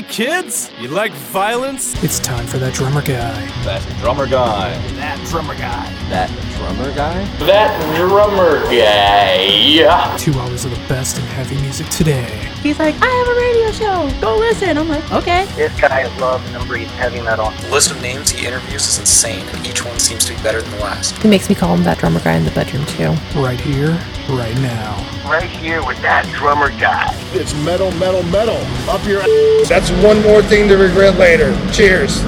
Hey kids, you like violence? It's time for that drummer guy. That drummer guy. That drummer guy. That drummer guy? That drummer guy. Two hours of the best in heavy music today. He's like, I have a radio show. Go listen. I'm like, okay. This guy loves and breathes heavy metal. The list of names he interviews is insane, and each one seems to be better than the last. He makes me call him that drummer guy in the bedroom too. Right here, right now. Right here with that drummer guy. It's metal, metal, metal. Up your ass. One more thing to regret later. Cheers.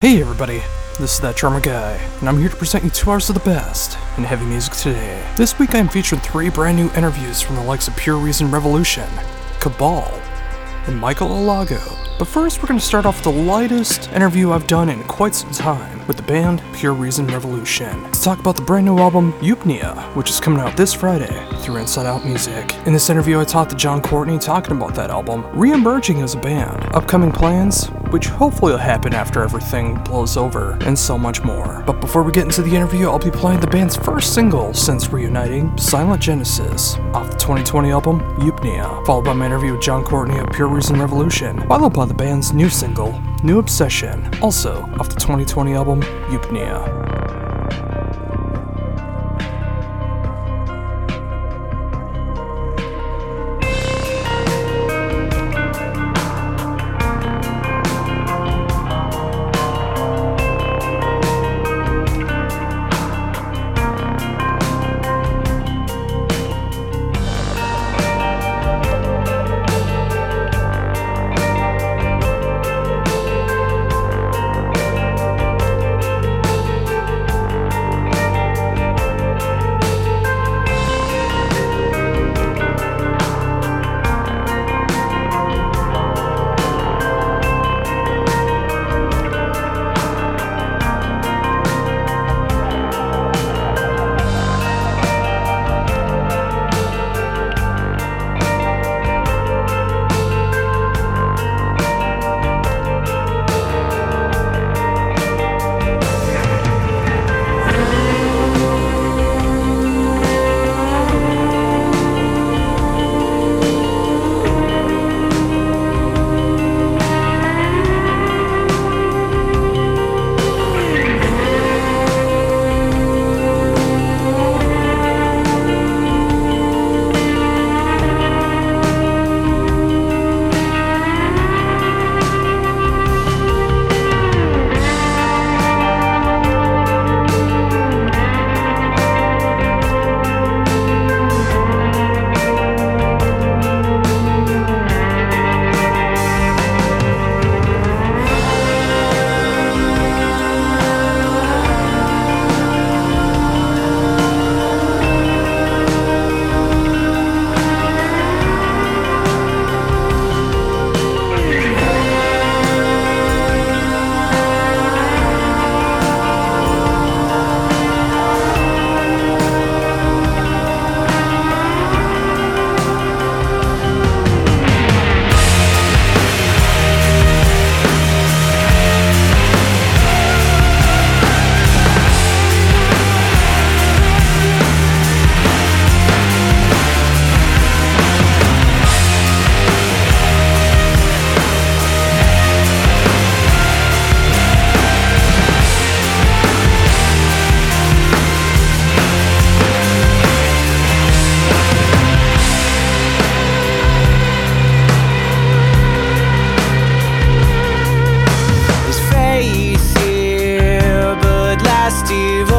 Hey everybody, this is that drummer guy, and I'm here to present you two hours of the best in heavy music today. This week I'm featuring three brand new interviews from the likes of Pure Reason Revolution, Cabal, and Michael Alago. But first, we're going to start off with the lightest interview I've done in quite some time with the band Pure Reason Revolution to talk about the brand new album Eupnea, which is coming out this Friday through Inside Out Music. In this interview, I talked to Jon Courtney talking about that album, re emerging as a band, upcoming plans, which hopefully will happen after everything blows over, and so much more. But before we get into the interview, I'll be playing the band's first single since reuniting, Silent Genesis, off the 2020 album Eupnea, followed by my interview with Jon Courtney of Pure Reason Revolution, followed by the band's new single, New Obsession, also off the 2020 album Eupnea. Well,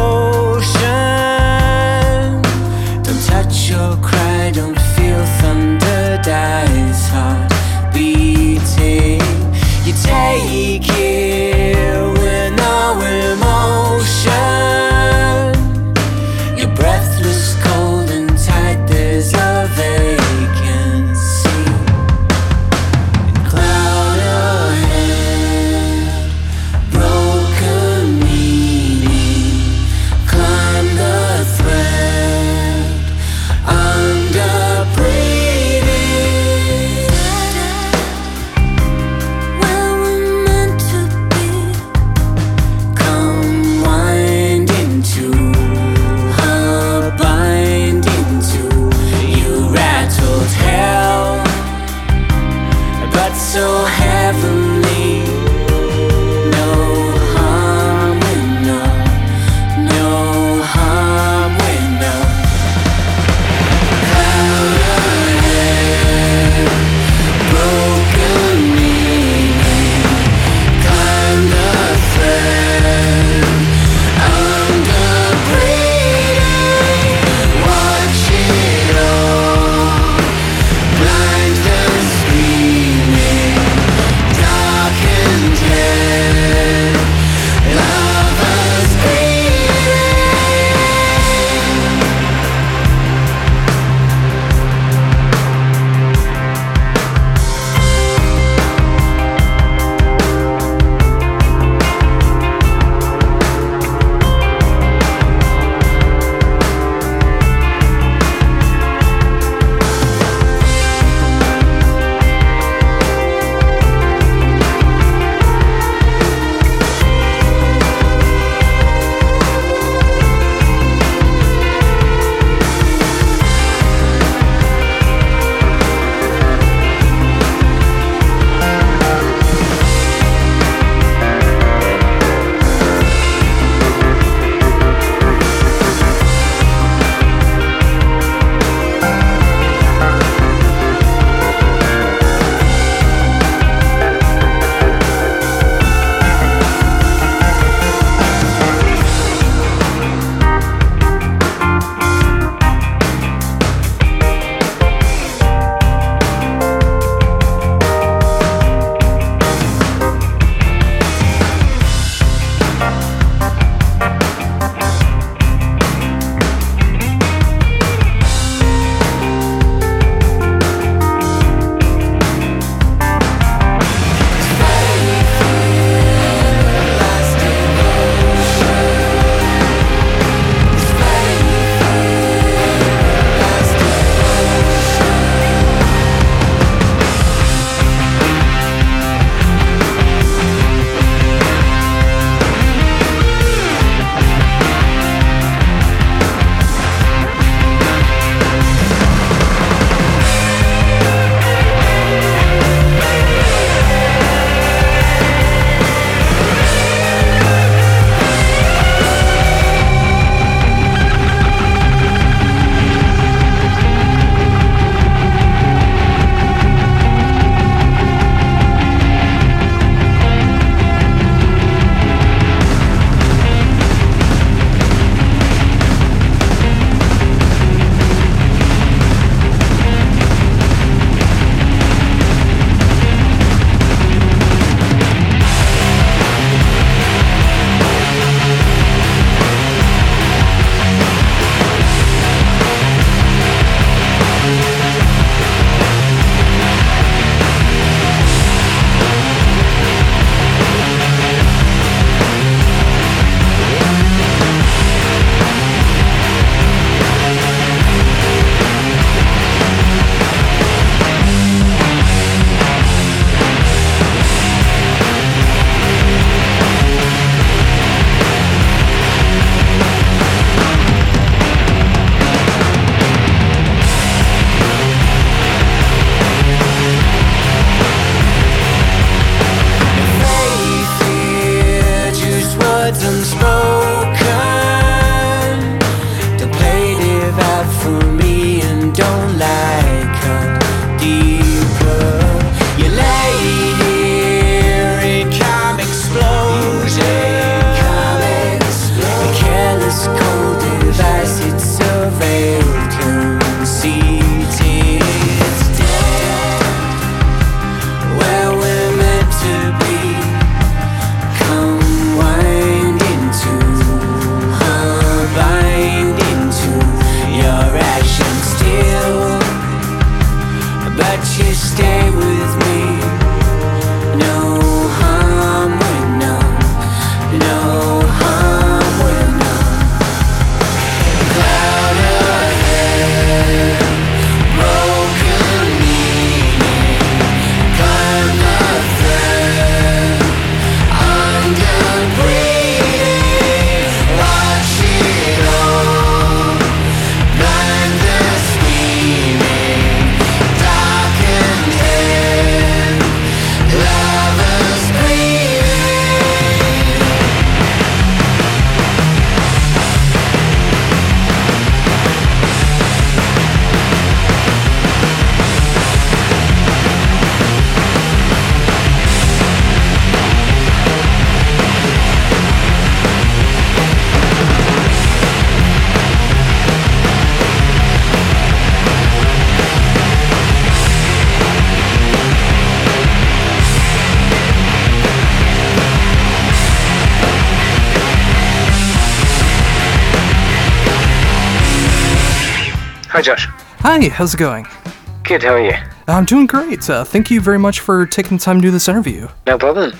Hi, Josh. Hi, how's it going? Good, how are you? I'm doing great. Uh, thank you very much for taking the time to do this interview. No problem.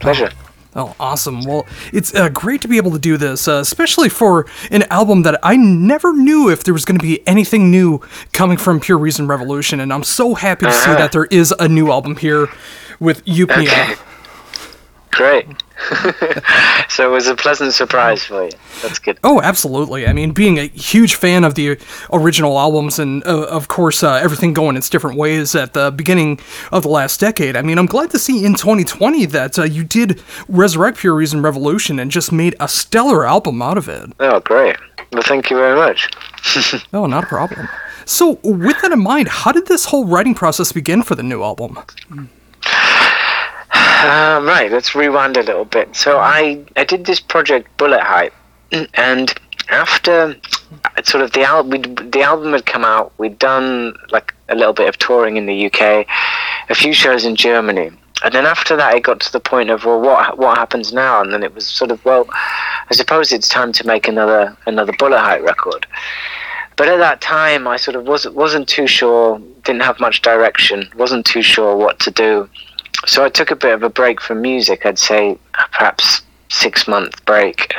Pleasure. Oh, awesome. Well, it's uh, great to be able to do this, uh, especially for an album that I never knew if there was going to be anything new coming from Pure Reason Revolution, and I'm so happy to see Uh-huh. that there is a new album here with Eupnea. Okay. Great. So it was a pleasant surprise for you. That's good. Oh, absolutely. I mean, being a huge fan of the original albums and, uh, of course, uh, everything going its different ways at the beginning of the last decade, I mean, I'm glad to see in 2020 that uh, you did resurrect Pure Reason Revolution and just made a stellar album out of it. Oh, great. Well, thank you very much. Oh, not a problem. So, with that in mind, how did this whole writing process begin for the new album? Um, right, let's rewind a little bit. So I, I did this project Bullet Height, and after uh, sort of the album, the album had come out, we'd done like a little bit of touring in the UK, a few shows in Germany, and then after that, it got to the point of well, what what happens now? And then it was sort of well, I suppose it's time to make another another Bullet Height record. But at that time, I sort of wasn't wasn't too sure, didn't have much direction, wasn't too sure what to do so I took a bit of a break from music. I'd say perhaps six month break,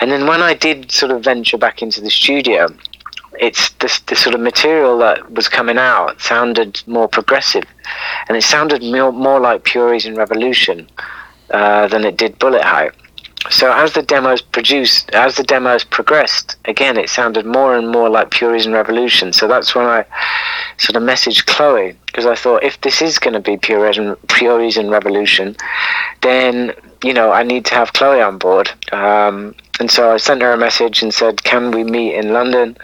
and then when I did sort of venture back into the studio, it's this the sort of material that was coming out sounded more progressive, and it sounded more, more like Pure Reason Revolution uh, than it did Bullet Height. So as the demos produced, as the demos progressed, again it sounded more and more like Reason Revolution. So that's when I sort of messaged Chloe because I thought if this is going to be Pure Reason Revolution, then you know I need to have Chloe on board. Um, and so I sent her a message and said, "Can we meet in London?"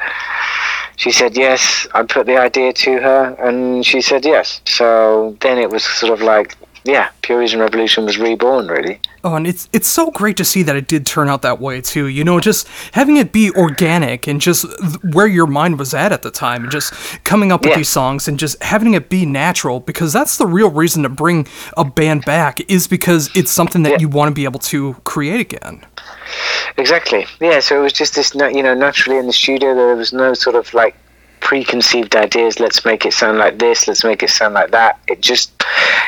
She said yes. I put the idea to her, and she said yes. So then it was sort of like, yeah, Pure Reason Revolution was reborn, really. Oh, and it's it's so great to see that it did turn out that way too. You know, just having it be organic and just th- where your mind was at at the time, and just coming up with Yeah. these songs and just having it be natural. Because that's the real reason to bring a band back is because it's something that Yeah. you want to be able to create again. Exactly. Yeah. So it was just this, you know, naturally in the studio there was no sort of like preconceived ideas. Let's make it sound like this. Let's make it sound like that. It just,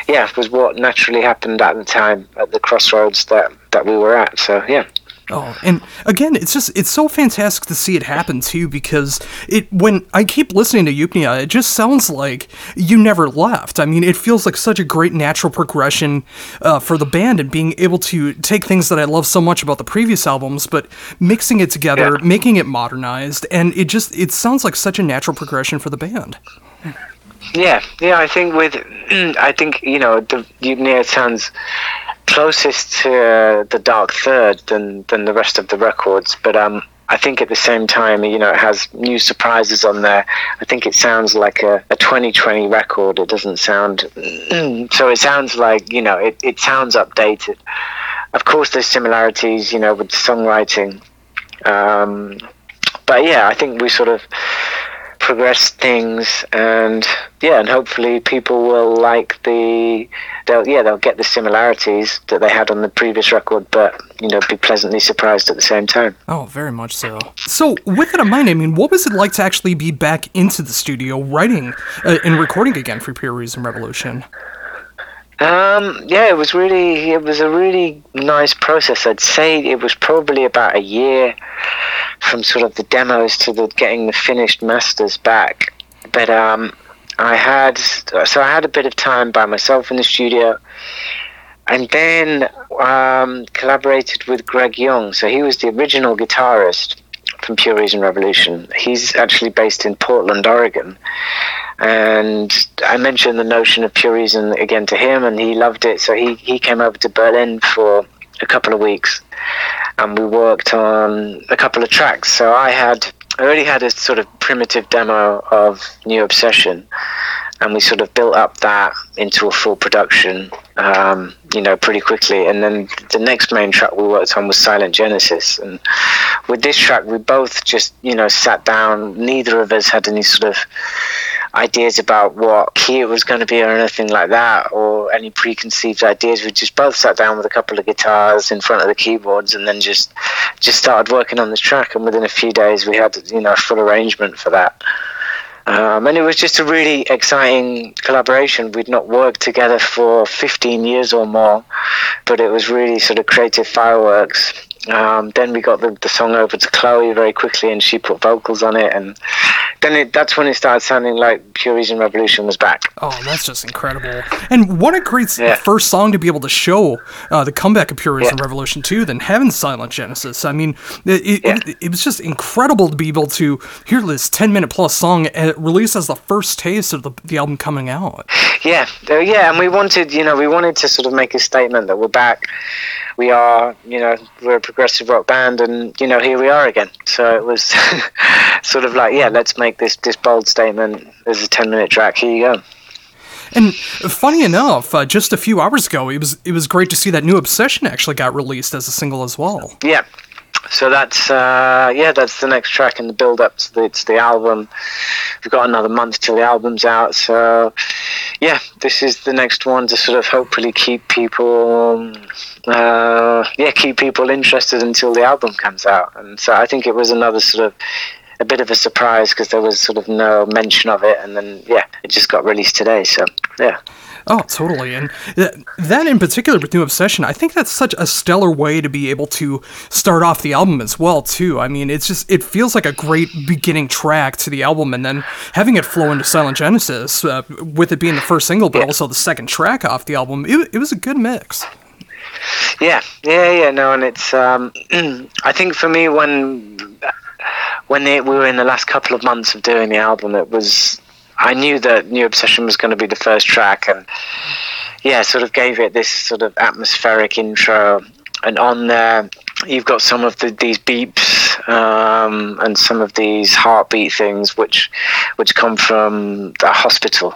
yeah, was what naturally happened at the time at the crossroads that that we were at. So yeah. Oh, and again, it's just it's so fantastic to see it happen too because it when I keep listening to Eupnea, it just sounds like you never left. I mean, it feels like such a great natural progression uh, for the band and being able to take things that I love so much about the previous albums, but mixing it together, Yeah. making it modernized, and it just it sounds like such a natural progression for the band. Yeah, yeah. I think with, I think you know, the Eupnea sounds closest to the Dark Third than than the rest of the records. But um, I think at the same time, you know, it has new surprises on there. I think it sounds like a, a 2020 record. It doesn't sound, so it sounds like you know, it, it sounds updated. Of course, there's similarities, you know, with songwriting. Um, but yeah, I think we sort of progress things and yeah and hopefully people will like the they'll yeah they'll get the similarities that they had on the previous record but you know be pleasantly surprised at the same time Oh, very much so. So, with that in mind, I mean, what was it like to actually be back into the studio writing uh, and recording again for Pure Reason Revolution? Um, yeah, it was really, it was a really nice process. I'd say it was probably about a year from sort of the demos to the getting the finished masters back. But um, I had, so I had a bit of time by myself in the studio, and then um, collaborated with Greg Young. So he was the original guitarist from Pure Reason Revolution. He's actually based in Portland, Oregon. And I mentioned the notion of Pure Reason again to him, and he loved it. So he, he came over to Berlin for a couple of weeks, and we worked on a couple of tracks. So I had I already had a sort of primitive demo of New Obsession, and we sort of built up that into a full production, um, you know, pretty quickly. And then the next main track we worked on was Silent Genesis, and with this track, we both just, you know, sat down. Neither of us had any sort of ideas about what key it was going to be or anything like that, or any preconceived ideas. We just both sat down with a couple of guitars in front of the keyboards, and then just just started working on this track. And within a few days, we had you know a full arrangement for that. Um, and it was just a really exciting collaboration. We'd not worked together for 15 years or more, but it was really sort of creative fireworks. Um, then we got the, the song over to Chloe very quickly, and she put vocals on it, and then it, that's when it started sounding like Pure Reason Revolution was back. Oh, that's just incredible! And what a great Yeah. first song to be able to show uh, the comeback of Pure Reason Yeah. Revolution too. Than having Silent Genesis. I mean, it, it, it, it was just incredible to be able to hear this ten minute plus song uh, released as the first taste of the, the album coming out. Yeah, uh, yeah, and we wanted, you know, we wanted to sort of make a statement that we're back. We are, you know, we're a progressive rock band, and you know, here we are again. So it was sort of like, yeah, let's make this this bold statement. There's a ten minute track. Here you go. And funny enough, uh, just a few hours ago, it was it was great to see that new Obsession actually got released as a single as well. Yeah. So that's uh, yeah, that's the next track in the build up to the, to the album. We've got another month till the album's out, so yeah, this is the next one to sort of hopefully keep people, uh, yeah, keep people interested until the album comes out. And so I think it was another sort of a bit of a surprise because there was sort of no mention of it, and then yeah, it just got released today. So yeah. Oh, totally. And th- that in particular with New Obsession, I think that's such a stellar way to be able to start off the album as well, too. I mean, it's just, it feels like a great beginning track to the album, and then having it flow into Silent Genesis, uh, with it being the first single, but also the second track off the album, it, it was a good mix. Yeah, yeah, yeah. No, and it's. Um, I think for me, when when we were in the last couple of months of doing the album, it was. I knew that New Obsession was going to be the first track, and yeah, sort of gave it this sort of atmospheric intro. And on there, you've got some of the, these beeps um, and some of these heartbeat things, which which come from the hospital.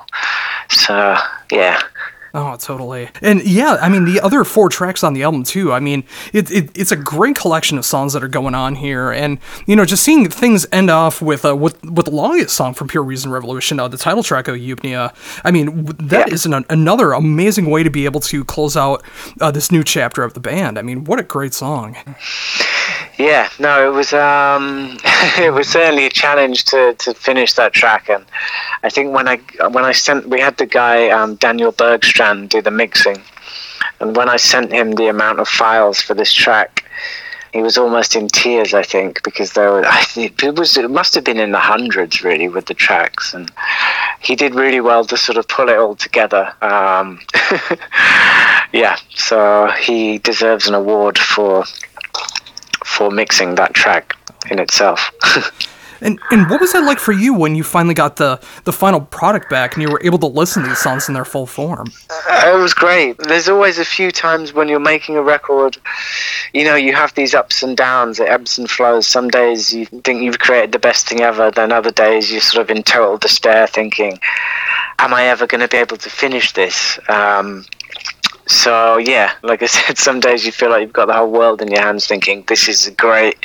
So yeah. Oh, totally. And yeah, I mean, the other four tracks on the album, too. I mean, it, it, it's a great collection of songs that are going on here. And, you know, just seeing things end off with uh, with, with the longest song from Pure Reason Revolution, uh, the title track of Eupnea, I mean, that Yeah. is an, another amazing way to be able to close out uh, this new chapter of the band. I mean, what a great song. Yeah, no, it was um, it was certainly a challenge to, to finish that track, and I think when I when I sent we had the guy um, Daniel Bergstrand do the mixing, and when I sent him the amount of files for this track, he was almost in tears. I think because there were it was it must have been in the hundreds really with the tracks, and he did really well to sort of pull it all together. Um, yeah, so he deserves an award for for mixing that track in itself. And and what was that like for you when you finally got the, the final product back and you were able to listen to these songs in their full form? it was great. There's always a few times when you're making a record, you know, you have these ups and downs, it ebbs and flows. Some days you think you've created the best thing ever, then other days you're sort of in total despair thinking, am I ever going to be able to finish this? Um, so yeah, like I said, some days you feel like you've got the whole world in your hands, thinking this is great,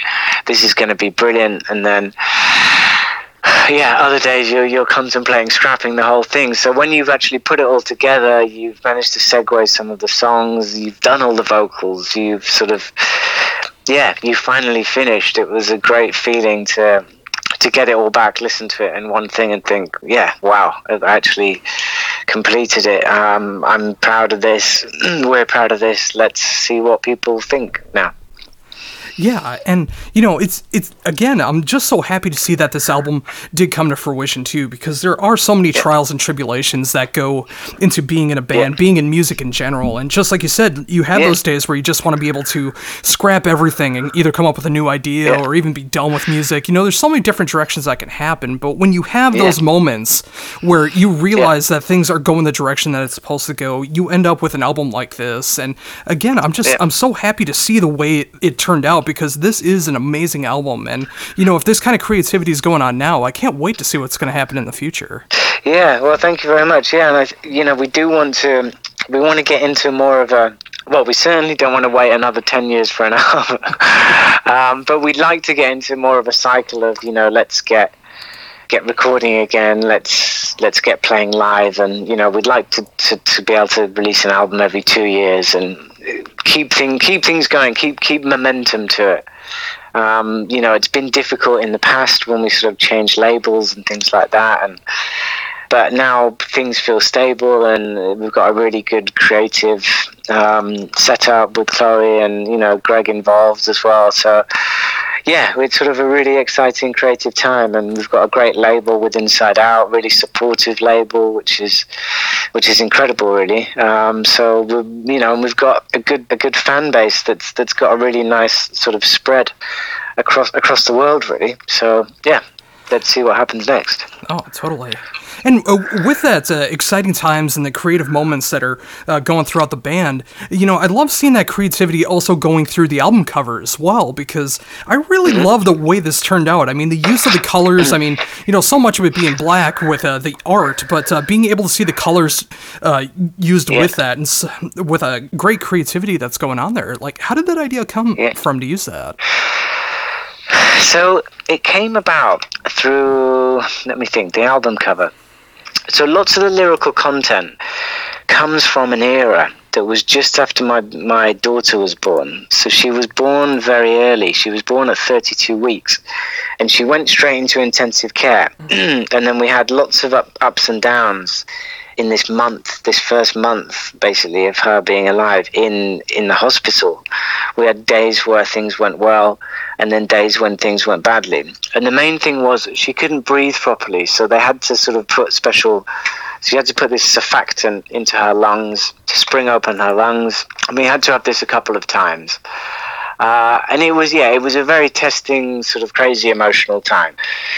this is going to be brilliant, and then yeah, other days you're you're contemplating scrapping the whole thing. So when you've actually put it all together, you've managed to segue some of the songs, you've done all the vocals, you've sort of yeah, you finally finished. It was a great feeling to to get it all back, listen to it in one thing, and think, yeah, wow, I actually completed it. Um, I'm proud of this. We're proud of this. Let's see what people think now. Yeah, and you know, it's it's again, I'm just so happy to see that this album did come to fruition too, because there are so many trials and tribulations that go into being in a band, being in music in general, and just like you said, you have those days where you just want to be able to scrap everything and either come up with a new idea or even be done with music. You know, there's so many different directions that can happen, but when you have those moments where you realize that things are going the direction that it's supposed to go, you end up with an album like this. And again, I'm just. I'm so happy to see the way it turned out because this is an amazing album, and you know if this kind of creativity is going on now, I can't wait to see what's going to happen in the future. Yeah, well, thank you very much. Yeah, and I, you know, we do want to, we want to get into more of a. Well, we certainly don't want to wait another ten years for an album, um, but we'd like to get into more of a cycle of, you know, let's get get recording again. Let's let's get playing live, and you know, we'd like to, to, to be able to release an album every two years and keep thing keep things going, keep keep momentum to it. Um, you know, it's been difficult in the past when we sort of changed labels and things like that, and but now things feel stable and we've got a really good creative um, setup with Chloe and you know Greg involved as well. So yeah, it's sort of a really exciting creative time, and we've got a great label with Inside Out, really supportive label, which is which is incredible, really. Um, so we're, you know, and we've got a good a good fan base that's that's got a really nice sort of spread across across the world, really. So yeah, let's see what happens next. Oh, totally. And uh, with that uh, exciting times and the creative moments that are uh, going throughout the band, you know, I love seeing that creativity also going through the album cover as well because I really love the way this turned out. I mean, the use of the colors. I mean, you know, so much of it being black with uh, the art, but uh, being able to see the colors uh, used Yeah. with that and s- with a great creativity that's going on there. Like, how did that idea come Yeah. from to use that? So it came about through, let me think, the album cover. So lots of the lyrical content comes from an era that was just after my my daughter was born. So she was born very early. She was born at 32 weeks, and she went straight into intensive care. Mm. and then we had lots of up, ups and downs in this month, this first month, basically of her being alive in in the hospital. We had days where things went well, and then days when things went badly. And the main thing was she couldn't breathe properly, so they had to sort of put special. You had to put this surfactant into her lungs to spring open her lungs. And we had to have this a couple of times. Uh, and it was, yeah, it was a very testing, sort of crazy emotional time.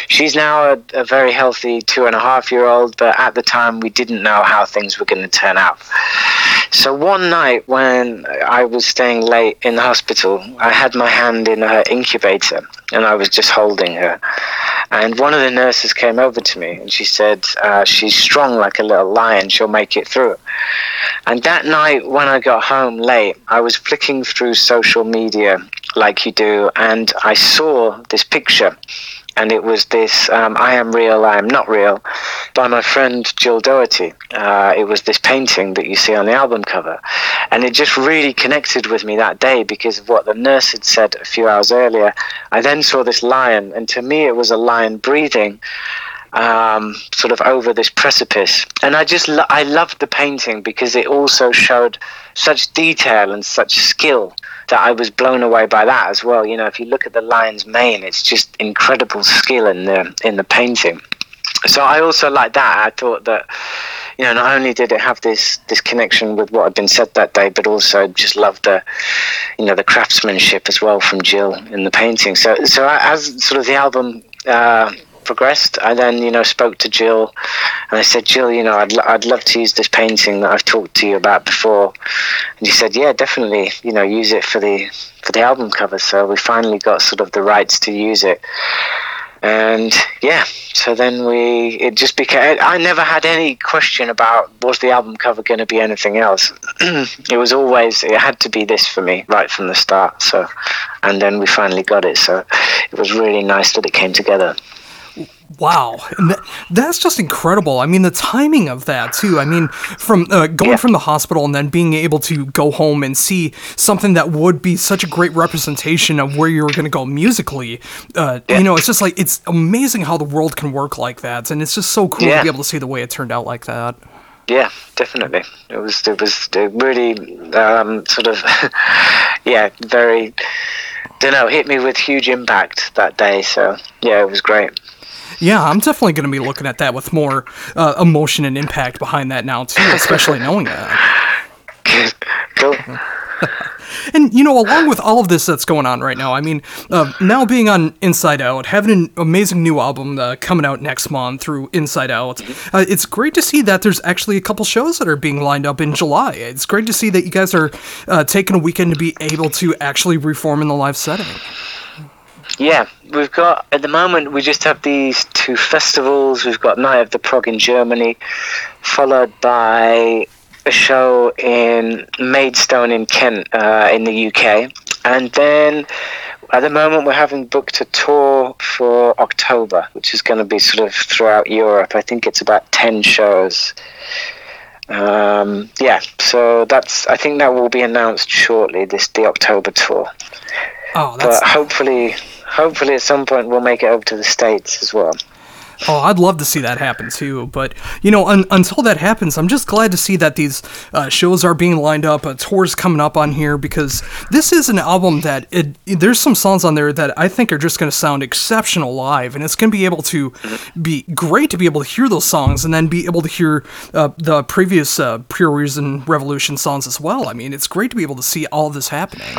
She's now a, a very healthy two and a half year old, but at the time we didn't know how things were going to turn out. So one night when I was staying late in the hospital, I had my hand in her incubator and I was just holding her. And one of the nurses came over to me and she said, uh, She's strong like a little lion, she'll make it through. And that night, when I got home late, I was flicking through social media like you do, and I saw this picture. And it was this um, I Am Real, I Am Not Real by my friend Jill Doherty. Uh, it was this painting that you see on the album cover. And it just really connected with me that day because of what the nurse had said a few hours earlier. I then saw this lion, and to me, it was a lion breathing um, sort of over this precipice. And I just lo- I loved the painting because it also showed such detail and such skill that I was blown away by that as well. You know, if you look at the lion's mane, it's just incredible skill in the in the painting. So I also like that. I thought that you know not only did it have this this connection with what had been said that day, but also just loved the you know the craftsmanship as well from Jill in the painting. So so as sort of the album. Uh, progressed. I then you know spoke to jill and i said jill you know I'd, lo- I'd love to use this painting that i've talked to you about before. And she said yeah definitely you know use it for the for the album cover. So we finally got sort of the rights to use it. And yeah so then we it just became i never had any question about was the album cover going to be anything else? It was always it had to be this for me right from the start so and then we finally got it so it was really nice that it came together Wow, that's just incredible. I mean, the timing of that too. I mean, from uh, going Yeah. from the hospital and then being able to go home and see something that would be such a great representation of where you were going to go musically. Uh, You know, it's just like it's amazing how the world can work like that, and it's just so cool to be able to see the way it turned out like that. Yeah, definitely. It was it was it really um, sort of yeah very don't know hit me with huge impact that day. So yeah, it was great. Yeah, I'm definitely going to be looking at that with more uh, emotion and impact behind that now too, especially knowing that. cool. And you know, along with all of this that's going on right now, I mean, uh, now being on Inside Out, having an amazing new album uh, coming out next month through Inside Out, uh, it's great to see that there's actually a couple shows that are being lined up in July. It's great to see that you guys are uh, taking a weekend to be able to actually reform in the live setting. Yeah, we've got at the moment we just have these two festivals. We've got Night of the Prog in Germany, followed by a show in Maidstone in Kent uh, in the UK, and then at the moment we're having booked a tour for October, which is going to be sort of throughout Europe. I think it's about ten shows. Um, yeah, so that's I think that will be announced shortly. This the October tour. Oh, that's but hopefully, hopefully at some point we'll make it over to the states as well. Oh, I'd love to see that happen too. But you know, un- until that happens, I'm just glad to see that these uh, shows are being lined up. A tour's coming up on here because this is an album that it, there's some songs on there that I think are just going to sound exceptional live, and it's going to be able to be great to be able to hear those songs and then be able to hear uh, the previous uh, Pure Reason Revolution songs as well. I mean, it's great to be able to see all this happening.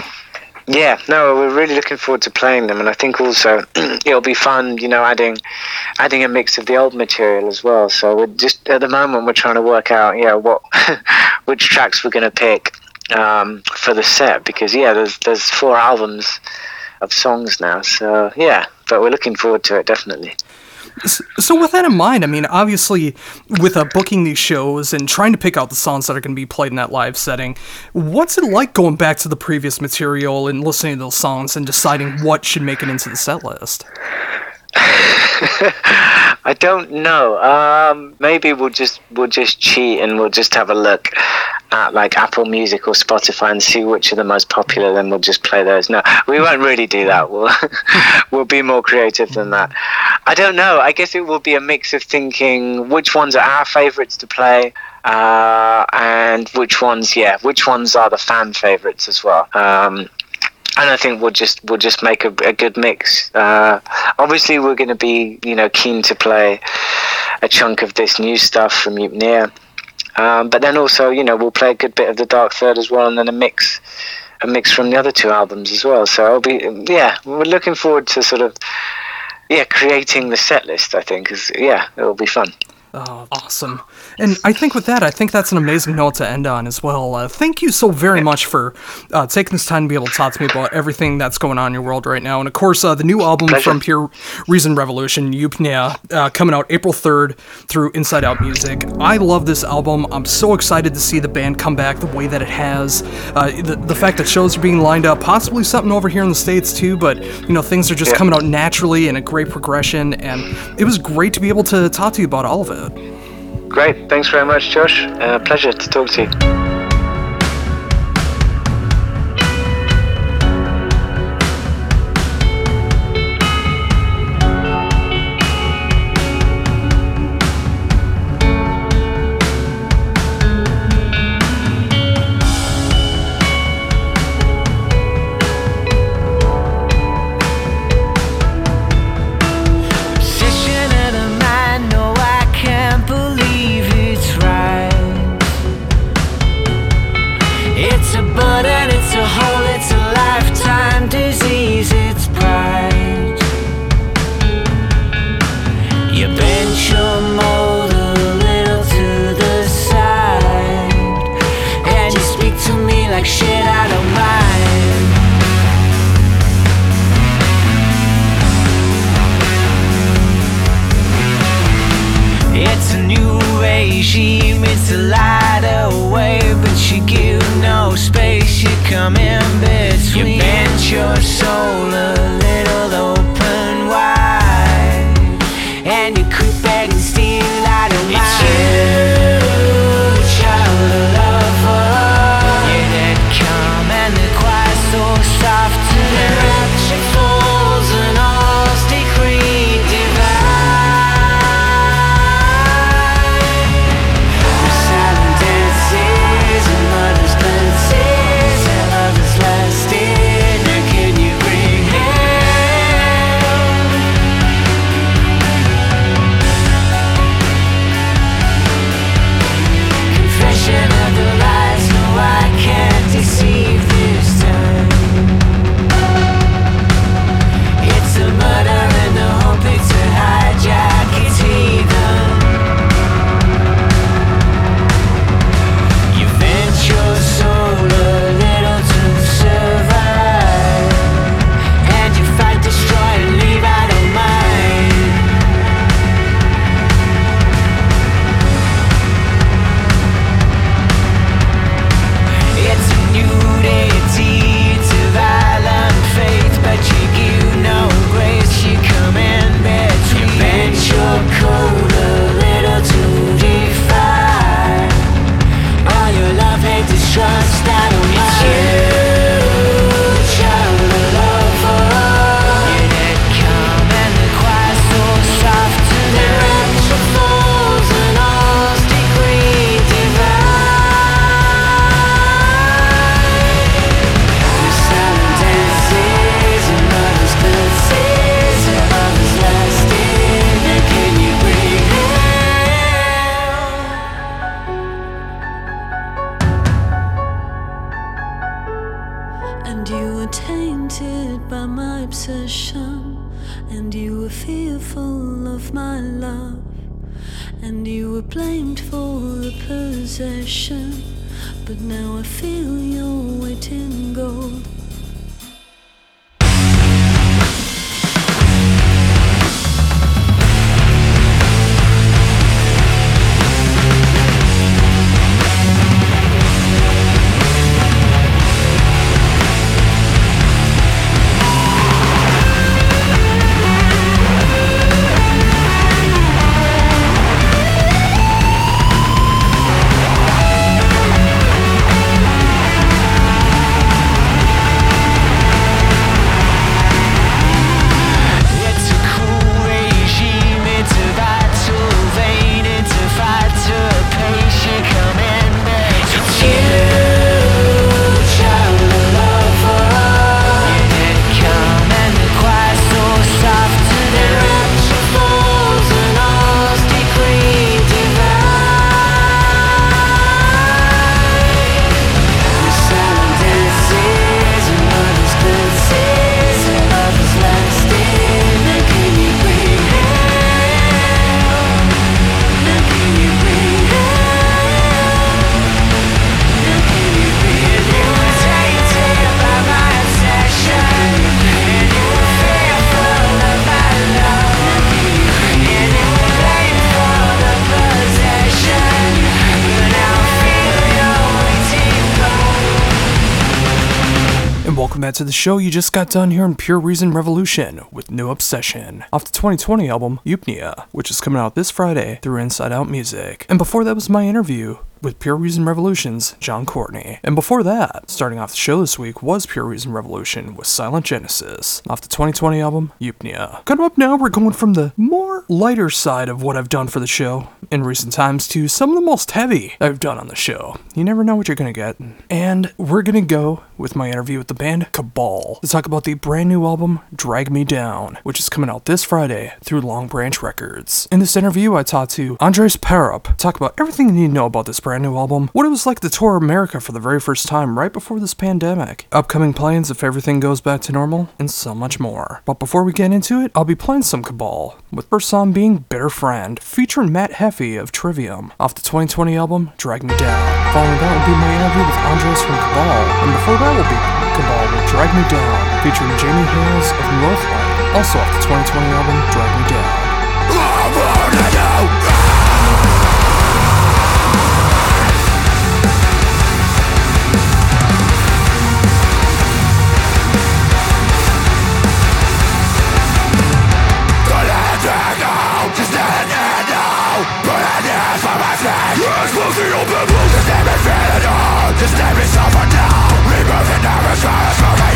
Yeah, no, we're really looking forward to playing them, and I think also it'll be fun, you know, adding adding a mix of the old material as well. So we're just at the moment we're trying to work out, yeah, what which tracks we're going to pick um, for the set because yeah, there's there's four albums of songs now, so yeah, but we're looking forward to it definitely. So with that in mind, I mean, obviously, with uh, booking these shows and trying to pick out the songs that are going to be played in that live setting, what's it like going back to the previous material and listening to those songs and deciding what should make it into the set list? I don't know. Um, maybe we'll just we'll just cheat and we'll just have a look at like Apple Music or Spotify and see which are the most popular. Then we'll just play those. No, we won't really do that. We'll we'll be more creative than that. I don't know. I guess it will be a mix of thinking which ones are our favorites to play. Uh, and which ones, yeah, which ones are the fan favorites as well. Um, and I think we'll just we'll just make a, a good mix. Uh, obviously, we're going to be you know keen to play a chunk of this new stuff from Eupnea, um, but then also you know we'll play a good bit of the Dark Third as well, and then a mix a mix from the other two albums as well. So I'll be yeah, we're looking forward to sort of yeah creating the set list. I think because yeah, it'll be fun. Oh, awesome. And I think with that, I think that's an amazing note to end on as well. Uh, thank you so very much for uh, taking this time to be able to talk to me about everything that's going on in your world right now. And of course, uh, the new album Pleasure. from Pure Reason Revolution, Eupnea, uh, coming out April 3rd through Inside Out Music. I love this album. I'm so excited to see the band come back the way that it has. Uh, the, the fact that shows are being lined up, possibly something over here in the States too, but, you know, things are just Yeah. coming out naturally in a great progression. And it was great to be able to talk to you about all of it. Great, thanks very much, Josh. Uh, pleasure to talk to you. To the show. You just got done hearing Pure Reason Revolution with New Obsession off the 2020 album Eupnea, which is coming out this Friday through Inside Out Music. And before that was my interview with Pure Reason Revolution's Jon Courtney. And before that, starting off the show this week was Pure Reason Revolution with Silent Genesis off the 2020 album Eupnea. Coming up now, we're going from the more lighter side of what I've done for the show in recent times to some of the most heavy I've done on the show. You never know what you're gonna get. And we're gonna go with my interview with the band Cabal to talk about the brand new album Drag Me Down, which is coming out this Friday through Long Branch Records. In this interview, I talked to Andreas Paarup, talk about everything you need to know about this brand new album, what it was like to tour America for the very first time right before this pandemic, upcoming plans if everything goes back to normal, and so much more. But before we get into it, I'll be playing some Cabal, with first song being Bitter Friend, featuring Matt Heafy of Trivium, off the 2020 album Drag Me Down. Following that will be my interview with Andreas from Cabal, and before that will be Cabal with Drag Me Down, featuring Jamie Hails of Northlight, also off the 2020 album Drag Me Down. Let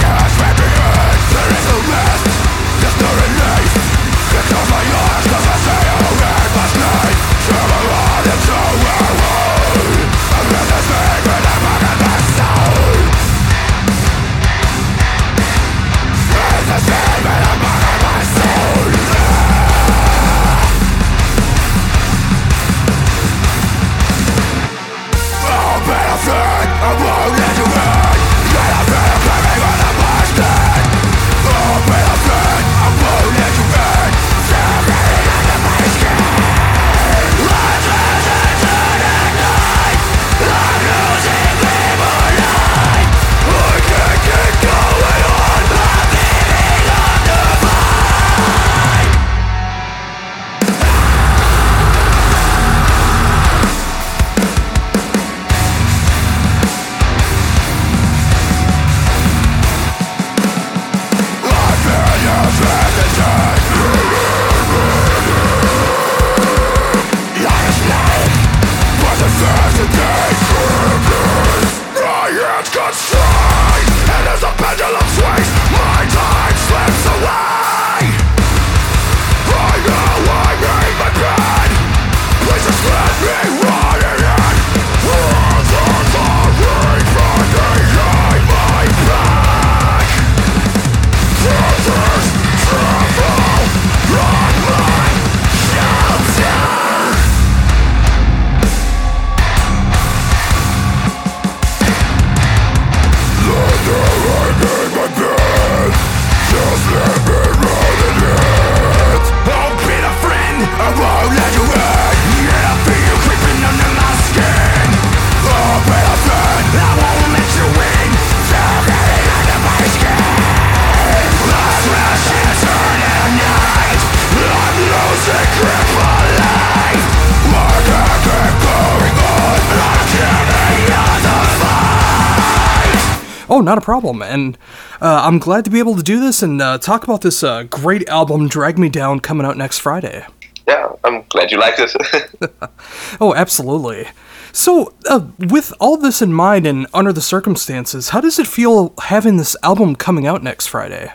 not a problem. And uh, I'm glad to be able to do this and uh, talk about this uh, great album, Drag Me Down, coming out next Friday. Yeah, I'm glad you liked it. oh, absolutely. So, uh, with all this in mind and under the circumstances, how does it feel having this album coming out next Friday?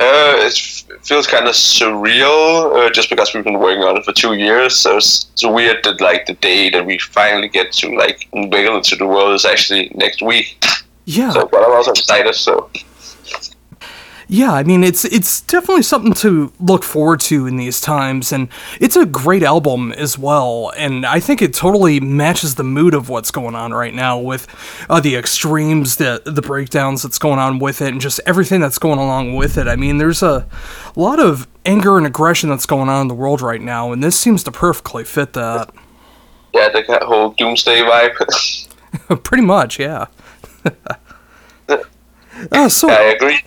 Uh, it feels kind of surreal, uh, just because we've been working on it for two years. So it's, it's weird that like the day that we finally get to like unveil it to the world is actually next week. Yeah. So, but also excited. So yeah, I mean it's it's definitely something to look forward to in these times, and it's a great album as well. And I think it totally matches the mood of what's going on right now with uh, the extremes, the the breakdowns that's going on with it, and just everything that's going along with it. I mean, there's a lot of anger and aggression that's going on in the world right now, and this seems to perfectly fit that. Yeah, the whole doomsday vibe. Pretty much, yeah. Uh, so I agree.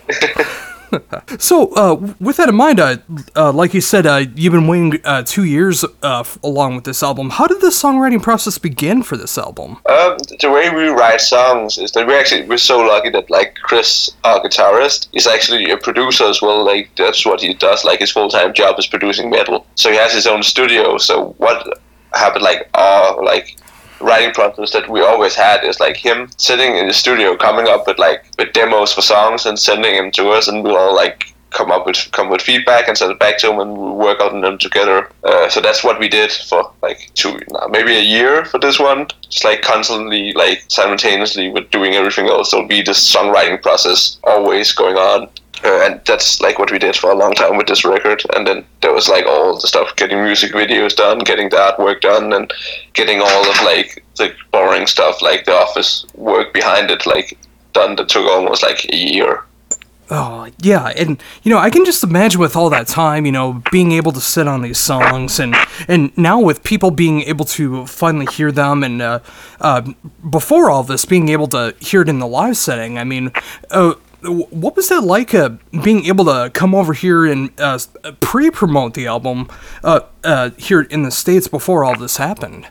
so, uh, with that in mind, uh, uh, like you said, uh, you've been waiting uh, two years uh, f- along with this album. How did the songwriting process begin for this album? Um, the way we write songs is that we actually we're so lucky that like Chris, our guitarist, is actually a producer as well. Like that's what he does. Like his full time job is producing metal. So he has his own studio. So what happened? Like our like writing process that we always had is like him sitting in the studio coming up with like with demos for songs and sending them to us and we'll all like come up with come with feedback and send it back to him and we work on them together. Uh, so that's what we did for like two maybe a year for this one. Just like constantly like simultaneously with doing everything else. There'll be this songwriting process always going on uh, and that's like what we did for a long time with this record and then there was like all the stuff getting music videos done getting the artwork done and getting all of like the boring stuff like the office work behind it like done that took almost like a year Oh, yeah, and you know, I can just imagine with all that time, you know, being able to sit on these songs and and now with people being able to finally hear them and uh, uh, before all this being able to hear it in the live setting. I mean, uh, what was that like uh, being able to come over here and uh, pre-promote the album uh, uh, here in the states before all this happened?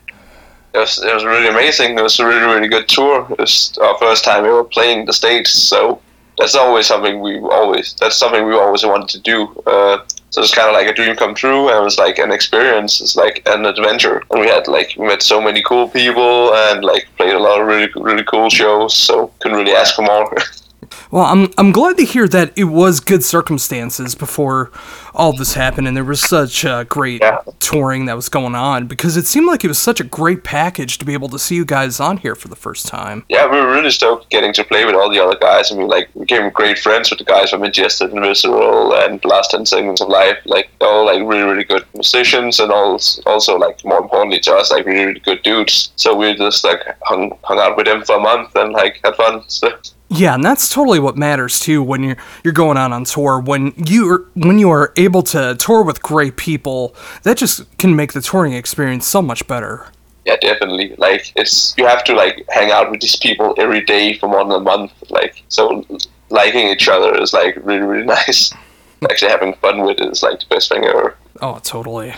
It was, it was really amazing. It was a really really good tour. It was our first time ever playing the states so that's always something we always that's something we always wanted to do. Uh, so it's kind of like a dream come true and it was like an experience. It's like an adventure. And we had like we met so many cool people and like played a lot of really really cool shows so couldn't really ask for more Well, I'm I'm glad to hear that it was good circumstances before all this happened, and there was such uh, great yeah. touring that was going on because it seemed like it was such a great package to be able to see you guys on here for the first time. Yeah, we were really stoked getting to play with all the other guys. I mean, like we became great friends with the guys from Ingested and Visceral and Last Ten Seconds of Life. Like all like really really good musicians and all also like more importantly to us like really really good dudes. So we just like hung hung out with them for a month and like had fun. So. Yeah, and that's totally what matters too when you're you're going out on tour. When you are when you are able to tour with great people, that just can make the touring experience so much better. Yeah, definitely. Like it's you have to like hang out with these people every day for more than a month. Like so, liking each other is like really really nice. Actually, having fun with it is like the best thing ever. Oh, totally.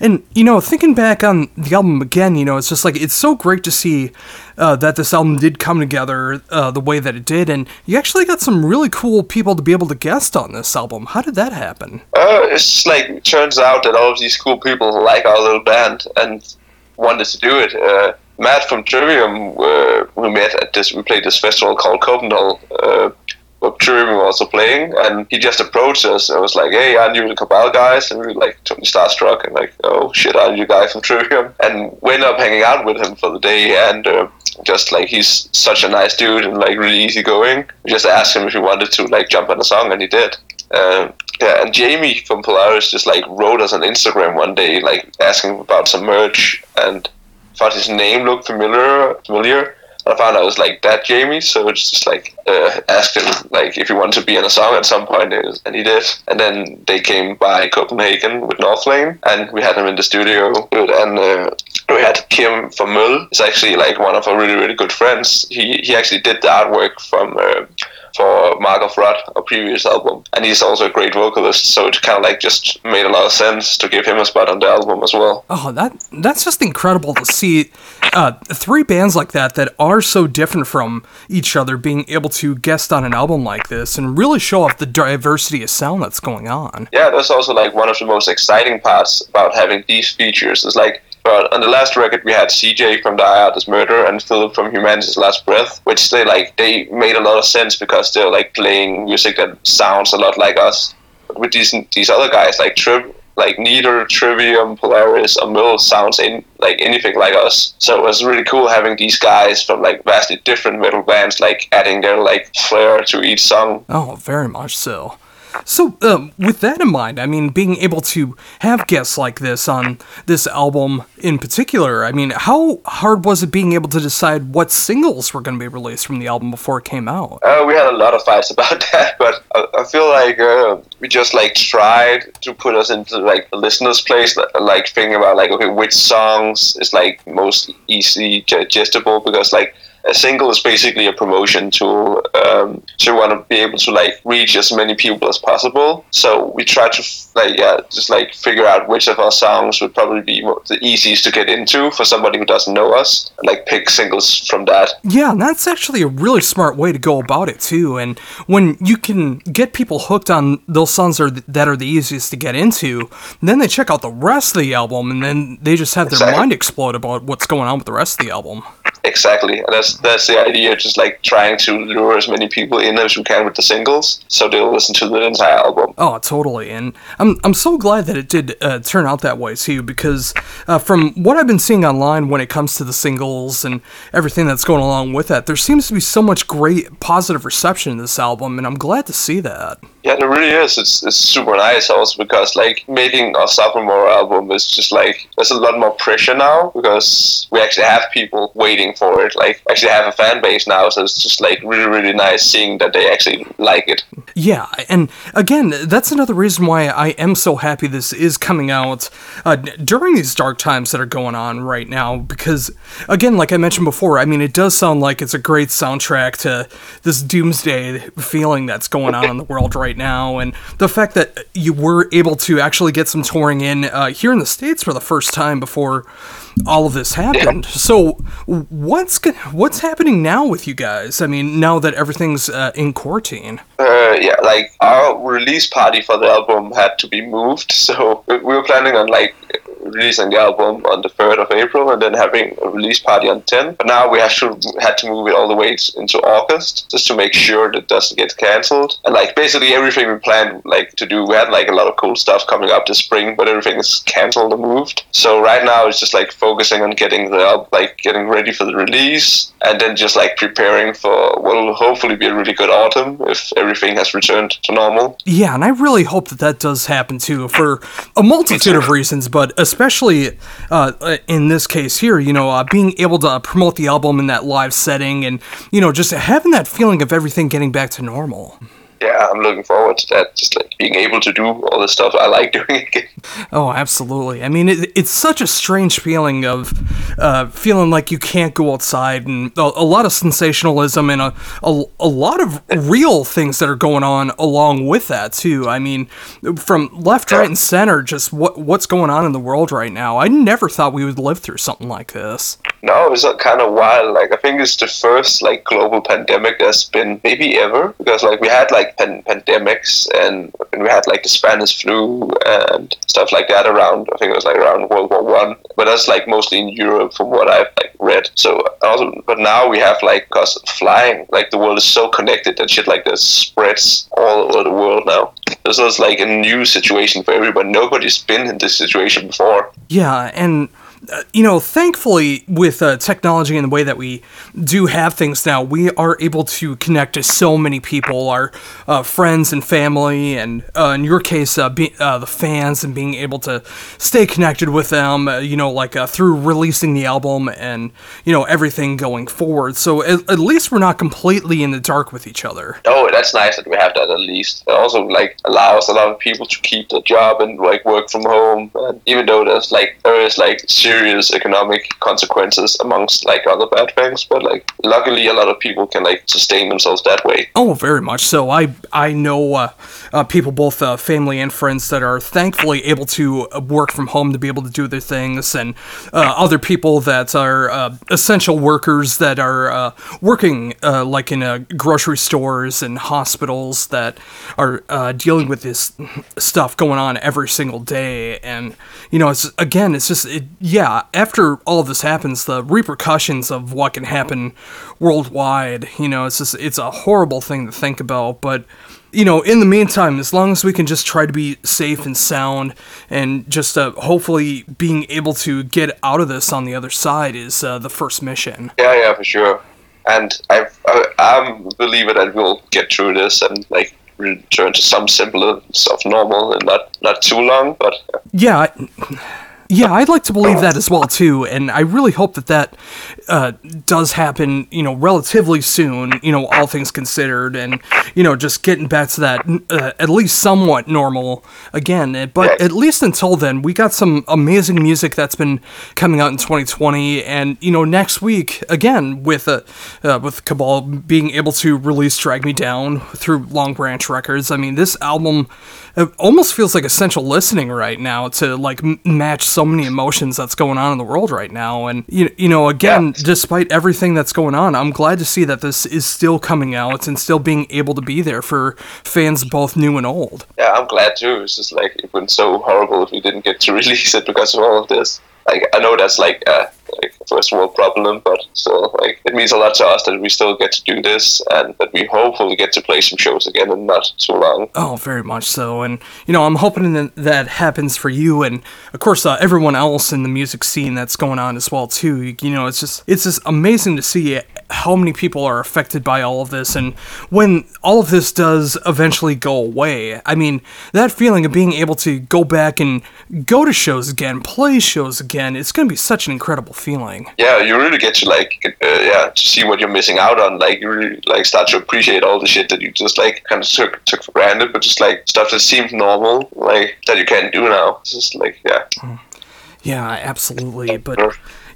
And you know, thinking back on the album again, you know, it's just like it's so great to see uh, that this album did come together uh, the way that it did, and you actually got some really cool people to be able to guest on this album. How did that happen? Uh, it's like it turns out that all of these cool people like our little band and wanted to do it. Uh, Matt from Trivium, uh, we met at this. We played this festival called Copenhell uh, where was also playing, and he just approached us and was like, "Hey, aren't you the Cabal guys?" And we were like totally starstruck and like, "Oh shit, aren't you guys from Trivium?" And we ended up hanging out with him for the day, and uh, just like he's such a nice dude and like really easygoing. We just asked him if he wanted to like jump on a song, and he did. Um, yeah, and Jamie from Polaris just like wrote us on Instagram one day, like asking about some merch, and thought his name looked familiar. Familiar. I found out it was like that Jamie, so it's just like uh, asked him like if he wanted to be in a song at some point, and he did. And then they came by Copenhagen with Northlane, and we had him in the studio. And uh, we had Kim from Møl. He's actually like one of our really really good friends. He he actually did the artwork from uh, for Mark of Rot, our previous album, and he's also a great vocalist. So it kind of like just made a lot of sense to give him a spot on the album as well. Oh, that that's just incredible to see uh, three bands like that that are so different from each other being able to guest on an album like this and really show off the diversity of sound that's going on. Yeah, that's also like one of the most exciting parts about having these features. Is like but on the last record, we had CJ from Thy Art Is Murder and Philip from Humanity's Last Breath, which they like they made a lot of sense because they're like playing music that sounds a lot like us. But with these these other guys like Trip, like neither Trivium, Polaris, or Møl sounds in like anything like us. So it was really cool having these guys from like vastly different metal bands like adding their like flair to each song. Oh, very much so. So, um, with that in mind, I mean, being able to have guests like this on this album in particular, I mean, how hard was it being able to decide what singles were going to be released from the album before it came out? Uh, we had a lot of fights about that, but I, I feel like uh, we just like tried to put us into like the listener's place, like thinking about like okay, which songs is like most easily digestible because like a single is basically a promotion tool. Um, so we want to be able to like reach as many people as possible. So we try to like yeah, just like figure out which of our songs would probably be the easiest to get into for somebody who doesn't know us. And, like pick singles from that. Yeah, that's actually a really smart way to go about it too. And when you can get people hooked on those songs are that are the easiest to get into, then they check out the rest of the album, and then they just have their exactly. mind explode about what's going on with the rest of the album. Exactly, that's that's the idea. Just like trying to lure as many people in as we can with the singles, so they'll listen to the entire album. Oh, totally. And I'm I'm so glad that it did uh, turn out that way too, because uh, from what I've been seeing online when it comes to the singles and everything that's going along with that, there seems to be so much great positive reception in this album, and I'm glad to see that. Yeah, there really is. It's, it's super nice also because like making a sophomore album is just like there's a lot more pressure now because we actually have people waiting for it. Like actually have a fan base now, so it's just like really really nice seeing that they actually like it. Yeah, and again, that's another reason why I am so happy this is coming out uh, during these dark times that are going on right now. Because again, like I mentioned before, I mean it does sound like it's a great soundtrack to this doomsday feeling that's going on in the world right right now, and the fact that you were able to actually get some touring in uh, here in the states for the first time before all of this happened. Yeah. So what's what's happening now with you guys? I mean, now that everything's uh, in quarantine. Uh, yeah, like our release party for the album had to be moved, so we were planning on like releasing the album on the 3rd of April and then having a release party on 10. But now we have to had to move it all the way into August just to make sure that it doesn't get cancelled. And like basically everything we planned like to do, we had like a lot of cool stuff coming up this spring, but everything is cancelled and moved. So right now it's just like focusing on getting the album, like getting ready for the release and then just like preparing for what will hopefully be a really good autumn if everything has returned to normal. Yeah, and I really hope that that does happen too for a multitude of reasons, but especially uh, in this case here, you know, uh, being able to promote the album in that live setting and, you know, just having that feeling of everything getting back to normal yeah, I'm looking forward to that. Just like being able to do all the stuff I like doing again. Oh, absolutely. I mean, it, it's such a strange feeling of uh, feeling like you can't go outside, and a, a lot of sensationalism and a, a, a lot of real things that are going on along with that too. I mean, from left, right, and center, just what what's going on in the world right now. I never thought we would live through something like this. No, it's kind of wild. Like I think it's the first like global pandemic that's been maybe ever because like we had like pan- pandemics and, we had like the Spanish flu and stuff like that around. I think it was like around World War One, but that's like mostly in Europe from what I've like read. So also, but now we have like cause flying, like the world is so connected that shit like this spreads all over the world now. This is like a new situation for everybody. Nobody's been in this situation before. Yeah, and you know, thankfully, with uh, technology and the way that we do have things now, we are able to connect to so many people, our uh, friends and family, and uh, in your case, uh, be, uh, the fans, and being able to stay connected with them, you know, like through releasing the album and, you know, everything going forward. So at, at, least we're not completely in the dark with each other. Oh, that's nice that we have that at least. It also, like, allows a lot of people to keep their job and, like, work from home. And even though there's, like, there is, like, serious serious economic consequences amongst like other bad things. But like, luckily, a lot of people can like sustain themselves that way. Oh, very much so. I I know uh, uh, people, both uh, family and friends, that are thankfully able to uh, work from home to be able to do their things, and uh, other people that are uh, essential workers that are working like in grocery stores and hospitals that are dealing with this stuff going on every single day. And you know, it's again, it's just it, yeah. After all this happens, the repercussions of what can happen worldwide, you know, it's just it's a horrible thing to think about, but you know, in the meantime, as long as we can just try to be safe and sound and just uh, hopefully being able to get out of this on the other side is uh, the first mission. Yeah, yeah, for sure. And I, I, I'm a believer that we'll get through this and like return to some semblance of normal and not not too long. But Yeah. I- yeah, I'd like to believe that as well too, and I really hope that that uh, does happen. You know, relatively soon. You know, all things considered, and you know, just getting back to that uh, at least somewhat normal again. Uh, But at least until then, we got some amazing music that's been coming out in 2020, and you know, next week again with uh, uh, with Cabal being able to release "Drag Me Down" through Long Branch Records. I mean, this album it almost feels like essential listening right now to like m- match so many emotions that's going on in the world right now and you, you know again despite everything that's going on i'm glad to see that this is still coming out and still being able to be there for fans both new and old yeah, I'm glad too. It's just like it would so horrible if we didn't get to release it because of all of this. Like I know that's like a like first world problem, but still, like it means a lot to us that we still get to do this and that we hopefully get to play some shows again in not too long. Oh, very much so. And, you know, I'm hoping that that happens for you and, of course, uh, everyone else in the music scene that's going on as well, too. You know, it's just, it's just amazing to see how many people are affected by all of this. And when all of this does eventually go away, I mean, that feeling of being able to go back and go to shows again, play shows again, it's going to be such an incredible feeling. Yeah, you really get to like uh, yeah to see what you're missing out on. Like you really like start to appreciate all the shit that you just like kind of took took for granted, but just like stuff that seemed normal, like that you can't do now. It's just like yeah. Yeah, absolutely. But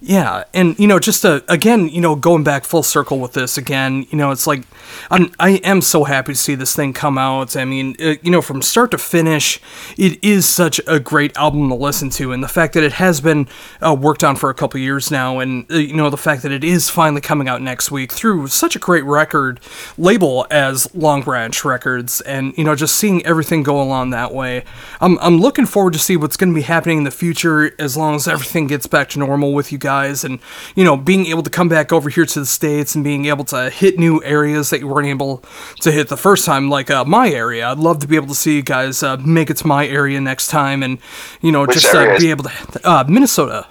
yeah, and you know, just uh, again, you know, going back full circle with this again, you know, it's like I'm I am so happy to see this thing come out. I mean, uh, you know, from start to finish, it is such a great album to listen to, and the fact that it has been uh, worked on for a couple years now, and uh, you know, the fact that it is finally coming out next week through such a great record label as Long Branch Records, and you know, just seeing everything go along that way, I'm I'm looking forward to see what's going to be happening in the future as long as everything gets back to normal with you guys and you know being able to come back over here to the states and being able to hit new areas that you weren't able to hit the first time like uh, my area i'd love to be able to see you guys uh, make it to my area next time and you know Which just uh, be able to uh, minnesota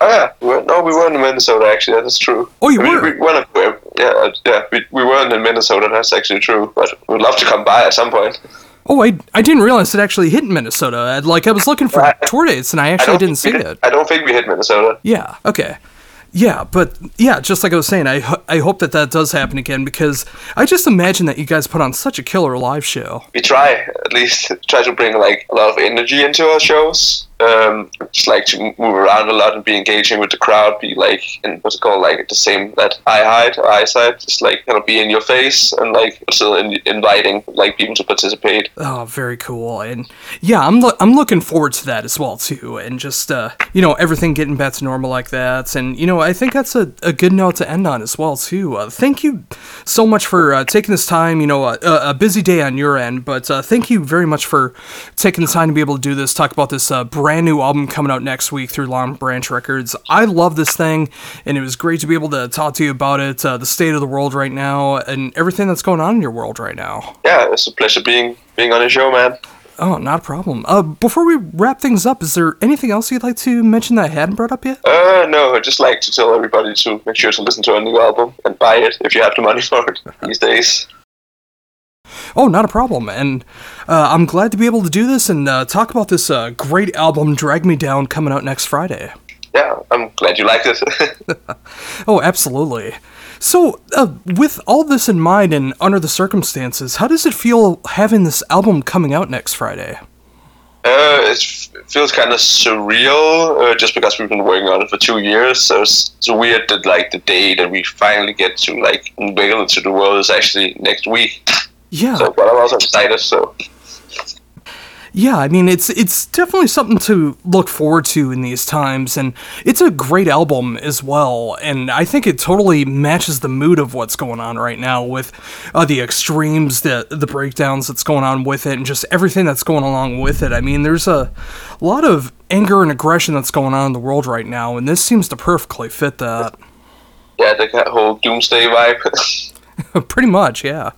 Oh yeah, we were, no, we weren't in Minnesota actually. That is true. Oh, you I mean, were? We, weren't, yeah, yeah, we, we weren't in Minnesota. That's actually true. But we'd love to come by at some point. Oh I, I didn't realize it actually hit in minnesota I, like i was looking for tour dates and i actually don't didn't see we it I don't think we hit Minnesota. Yeah. Okay. Yeah, but yeah, just like I was saying, I ho- I hope that that does happen again because I just imagine that you guys put on such a killer live show. we try at least try to bring like a lot of energy into our shows. Um, just like to move around a lot and be engaging with the crowd. Be like in what's it called, like the same that eye height or eyesight. Just like kind of be in your face and like still in, inviting like people to participate. Oh, very cool. And yeah, I'm lo- I'm looking forward to that as well too. And just uh, you know, everything getting back to normal like that. And you know, I think that's a, a good note to end on as well too. Uh, thank you so much for uh, taking this time. You know, a, a busy day on your end, but uh, thank you very much for taking the time to be able to do this. Talk about this uh, brand new album coming out next week through Long Branch Records. I love this thing, and it was great to be able to talk to you about it, uh, the state of the world right now, and everything that's going on in your world right now. Yeah, it's a pleasure being being on the show, man. Oh, not a problem. Uh, before we wrap things up, is there anything else you'd like to mention that I hadn't brought up yet? Uh, no, I'd just like to tell everybody to make sure to listen to our new album and buy it if you have the money for it these days. Oh, not a problem. And uh, I'm glad to be able to do this and uh, talk about this uh, great album, Drag Me Down, coming out next Friday. Yeah, I'm glad you liked it. Oh, absolutely. So, uh, with all this in mind and under the circumstances, how does it feel having this album coming out next Friday? Uh, it f- feels kind of surreal, uh, just because we've been working on it for two years. So it's, it's weird that like the day that we finally get to like unveil it to the world is actually next week. Yeah. So, but I'm also excited. So Yeah, I mean it's it's definitely something to look forward to in these times and it's a great album as well and I think it totally matches the mood of what's going on right now with uh, the extremes, the the breakdowns that's going on with it and just everything that's going along with it. I mean, there's a lot of anger and aggression that's going on in the world right now and this seems to perfectly fit that. yeah, the whole doomsday vibe. Pretty much, yeah.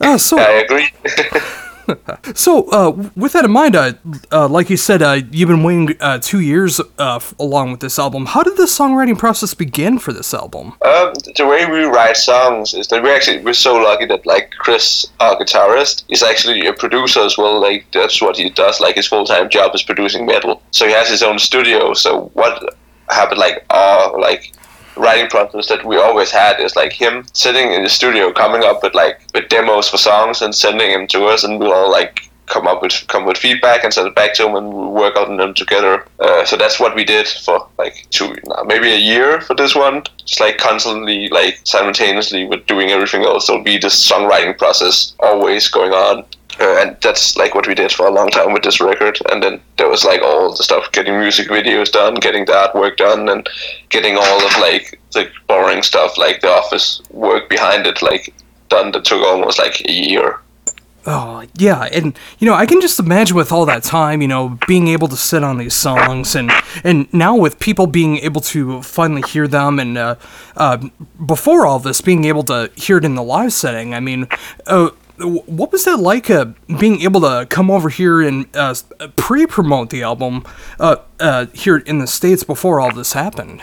Uh, so I agree. So, uh, with that in mind, uh, uh, like you said, uh, you've been waiting uh, two years uh, f- along with this album. How did the songwriting process begin for this album? Um, the way we write songs is that we actually we're so lucky that like Chris, our guitarist, is actually a producer as well. Like that's what he does. Like his full time job is producing metal. So he has his own studio. So what happened? Like our like writing process that we always had is like him sitting in the studio, coming up with like with demos for songs and sending them to us, and we'll all like come up with come with feedback and send it back to him, and we work on them together. Uh, so that's what we did for like two, maybe a year for this one. Just like constantly, like simultaneously with doing everything else. There'll be this songwriting process always going on. Uh, and that's like what we did for a long time with this record. And then there was like all the stuff, getting music videos done, getting the artwork done, and getting all of like the boring stuff, like the office work behind it, like done. That took almost like a year. Oh, yeah, and you know, I can just imagine with all that time, you know, being able to sit on these songs, and and now with people being able to finally hear them, and uh, uh, before all this, being able to hear it in the live setting. I mean, uh, what was that like? Uh, being able to come over here and uh, pre-promote the album uh, uh, here in the states before all this happened.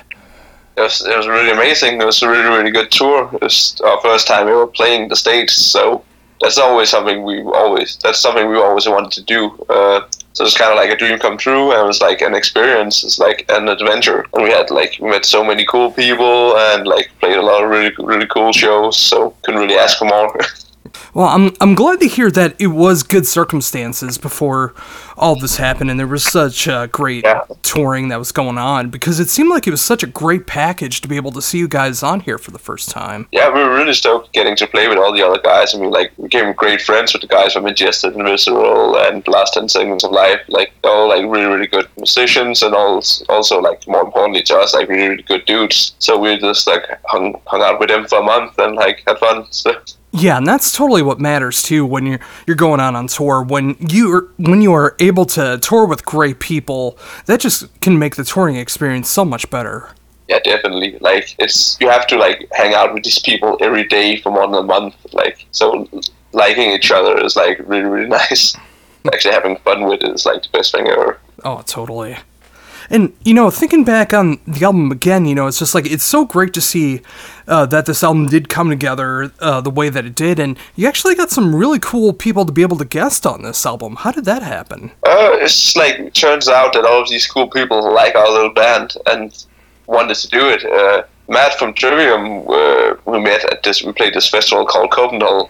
It was, it was really amazing. It was a really, really good tour. It was our first time ever playing the States, so that's always something we always, that's something we always wanted to do. Uh, so it's kind of like a dream come true, and it was like an experience. It's like an adventure, and we had like we met so many cool people, and like played a lot of really, really cool shows. So couldn't really ask for more. Well, I'm I'm glad to hear that it was good circumstances before all this happened, and there was such uh, great touring that was going on because it seemed like it was such a great package to be able to see you guys on here for the first time. yeah, we were really stoked getting to play with all the other guys. I mean, like, we became great friends with the guys from Ingested and Visceral and Last 10 Seconds of Life. Like, all, like, really, really good musicians and all, also, like, more importantly to us, like, really, really good dudes. So we just, like, hung, hung out with them for a month and, like, had fun. So, Yeah, and that's totally what matters too when you're you're going out on tour. When you when you are able to tour with great people, that just can make the touring experience so much better. yeah, definitely. Like, it's, you have to, like, hang out with these people every day for more than a month. Like, so liking each other is, like, really, really nice. Actually having fun with it is, like, the best thing ever. Oh, totally. And you know, thinking back on the album again, you know, it's just like it's so great to see uh, that this album did come together uh, the way that it did, and you actually got some really cool people to be able to guest on this album. How did that happen? Uh, it's just like it turns out that all of these cool people like our little band and wanted to do it. Uh, Matt from Trivium, uh, we met at this. We played this festival called Copenhell,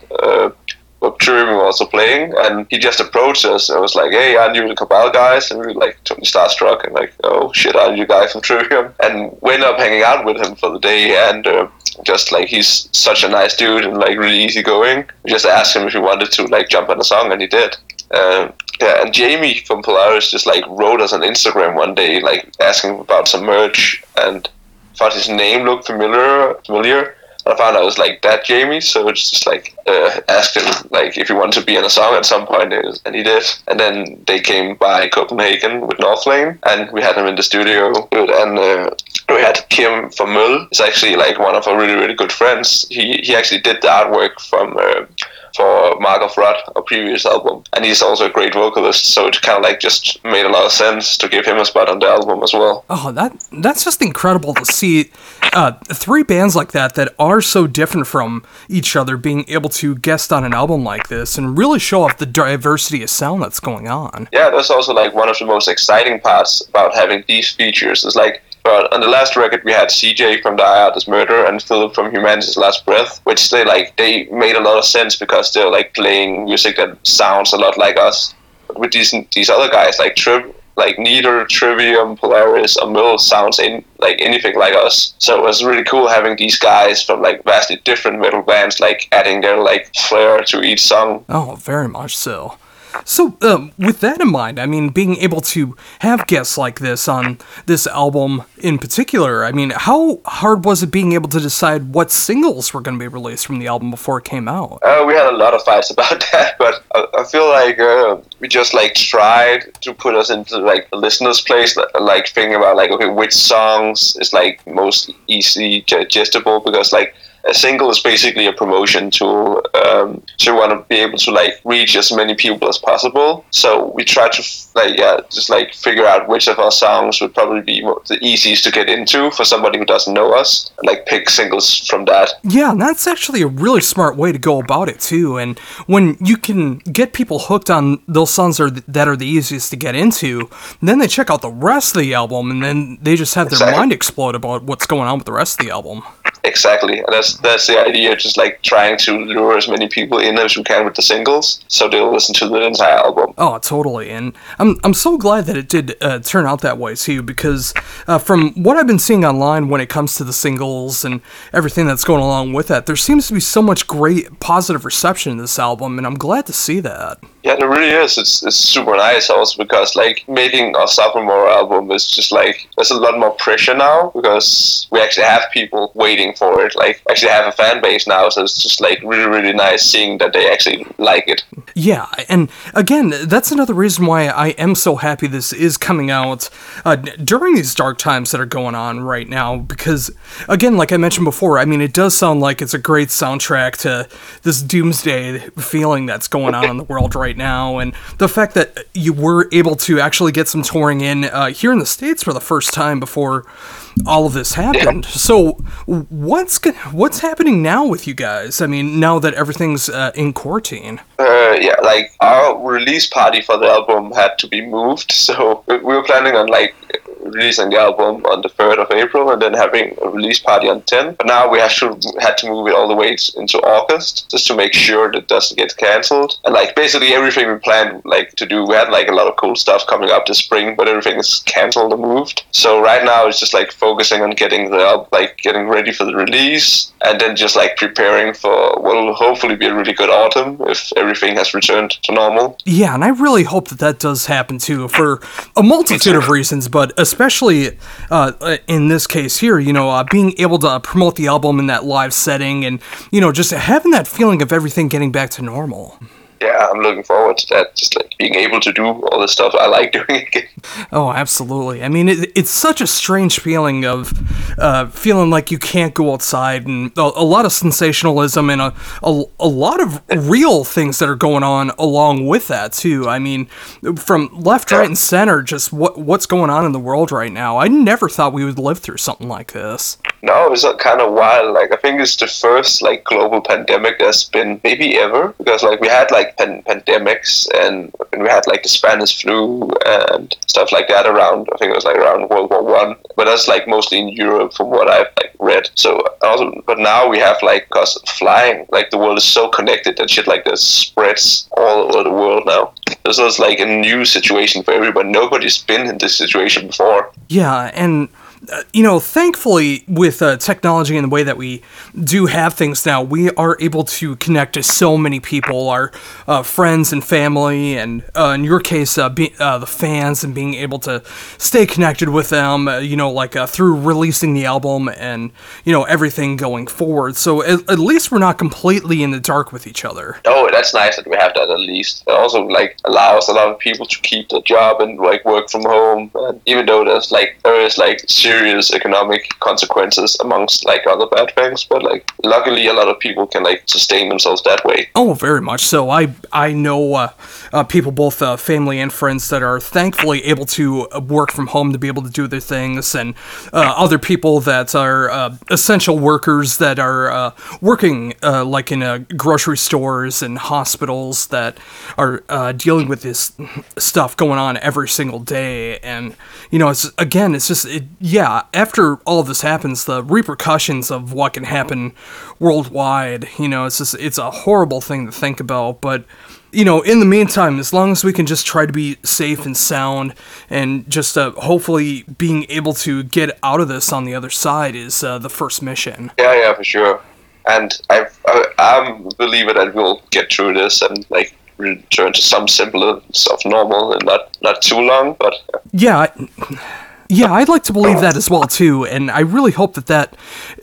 uh, where was also playing, and he just approached us and was like, "Hey, aren't you the Cabal guys?" And we were like totally starstruck and like, "Oh shit, aren't you guys from Trivium?" And we ended up hanging out with him for the day, and uh, just like he's such a nice dude and like really easygoing. We just asked him if he wanted to like jump on a song, and he did. Um, yeah, and Jamie from Polaris just like wrote us on Instagram one day, like asking about some merch, and thought his name looked familiar. Familiar. I found it was like that Jamie, so it's just like uh, asked him like if he wanted to be in a song at some point, and he did. And then they came by Copenhagen with Northlane, and we had him in the studio. And uh, we had Kim from Møl. He's actually like one of our really really good friends. He he actually did the artwork from. Uh, for Mark of Rot, our previous album, and he's also a great vocalist. So it kind of like just made a lot of sense to give him a spot on the album as well. Oh, that that's just incredible to see uh, three bands like that that are so different from each other being able to guest on an album like this and really show off the diversity of sound that's going on. Yeah, that's also like one of the most exciting parts about having these features. Is like But on the last record, we had CJ from Thy Art Is Murder and Philip from Humanity's Last Breath, which they like they made a lot of sense because they're like playing music that sounds a lot like us. But with these these other guys like Trip, like neither Trivium, Polaris, or Møl sounds in like anything like us. So it was really cool having these guys from like vastly different metal bands like adding their like flair to each song. Oh, very much so. So, um, with that in mind, I mean, being able to have guests like this on this album in particular, I mean, how hard was it being able to decide what singles were going to be released from the album before it came out? Uh, we had a lot of fights about that, but I, I feel like uh, we just like tried to put us into like the listener's place, like thinking about like okay, which songs is like most easily digestible because like a single is basically a promotion tool. Um, so you want to be able to like reach as many people as possible. So we try to like yeah, just like figure out which of our songs would probably be the easiest to get into for somebody who doesn't know us. Like pick singles from that. Yeah, and that's actually a really smart way to go about it too. And when you can get people hooked on those songs are that are the easiest to get into, then they check out the rest of the album, and then they just have their exactly. mind explode about what's going on with the rest of the album. Exactly, that's that's the idea. Just like trying to lure as many people in as we can with the singles, so they'll listen to the entire album. Oh, totally. And I'm I'm so glad that it did uh, turn out that way too, because uh, from what I've been seeing online when it comes to the singles and everything that's going along with that, there seems to be so much great positive reception in this album, and I'm glad to see that. Yeah, there really is. It's, it's super nice also because like making a sophomore album is just like there's a lot more pressure now because we actually have people waiting for it. Like actually have a fan base now, so it's just like really really nice seeing that they actually like it. Yeah, and again, that's another reason why I am so happy this is coming out uh, during these dark times that are going on right now. Because again, like I mentioned before, I mean it does sound like it's a great soundtrack to this doomsday feeling that's going on in the world right right now, and the fact that you were able to actually get some touring in uh, here in the states for the first time before all of this happened. So, what's what's happening now with you guys? I mean, now that everything's uh, in quarantine. Uh, yeah, like our release party for the album had to be moved, so we were planning on like releasing the album on the 3rd of April and then having a release party on 10. But now we have to had to move it all the way into August just to make sure that it doesn't get cancelled. And like basically everything we planned like to do, we had like a lot of cool stuff coming up this spring, but everything is cancelled and moved. So right now it's just like focusing on getting the like getting ready for the release and then just like preparing for what will hopefully be a really good autumn if everything has returned to normal. Yeah, and I really hope that that does happen too for a multitude of reasons, but especially especially uh, in this case here, you know, uh, being able to promote the album in that live setting and, you know, just having that feeling of everything getting back to normal yeah, I'm looking forward to that. Just like being able to do all the stuff I like doing again. Oh, absolutely. I mean, it, it's such a strange feeling of uh, feeling like you can't go outside, and a, a lot of sensationalism and a, a, a lot of real things that are going on along with that too. I mean, from left, right, and center, just what what's going on in the world right now. I never thought we would live through something like this. No, it's kind of wild. Like I think it's the first like global pandemic that's been maybe ever because like we had like pan- pandemics and, and we had like the Spanish flu and stuff like that around. I think it was like around World War One, but that's like mostly in Europe from what I've like read. So also, but now we have like cause flying, like the world is so connected that shit like this spreads all over the world now. This is like a new situation for everyone. Nobody's been in this situation before. Yeah, and you know, thankfully, with uh, technology and the way that we do have things now, we are able to connect to so many people, our uh, friends and family, and uh, in your case, uh, be, uh, the fans, and being able to stay connected with them, you know, like through releasing the album and, you know, everything going forward. So at, at, least we're not completely in the dark with each other. Oh, that's nice that we have that at least. It also, like, allows a lot of people to keep their job and, like, work from home. And even though there's, like, there is, like, serious economic consequences amongst like other bad things but like luckily a lot of people can like sustain themselves that way. Oh very much so. I i know uh, uh, people both uh, family and friends that are thankfully able to work from home to be able to do their things and uh, other people that are uh, essential workers that are uh, working like in grocery stores and hospitals that are dealing with this stuff going on every single day. And you know it's again it's just it, yeah, after all this happens, the repercussions of what can happen worldwide, you know, it's just it's a horrible thing to think about, but you know, in the meantime, as long as we can just try to be safe and sound and just uh, hopefully being able to get out of this on the other side is uh, the first mission. Yeah, yeah, for sure. And I, I, I'm a believer that we'll get through this and like return to some semblance of normal and not not too long. But yeah. I- yeah, I'd like to believe that as well too, and I really hope that that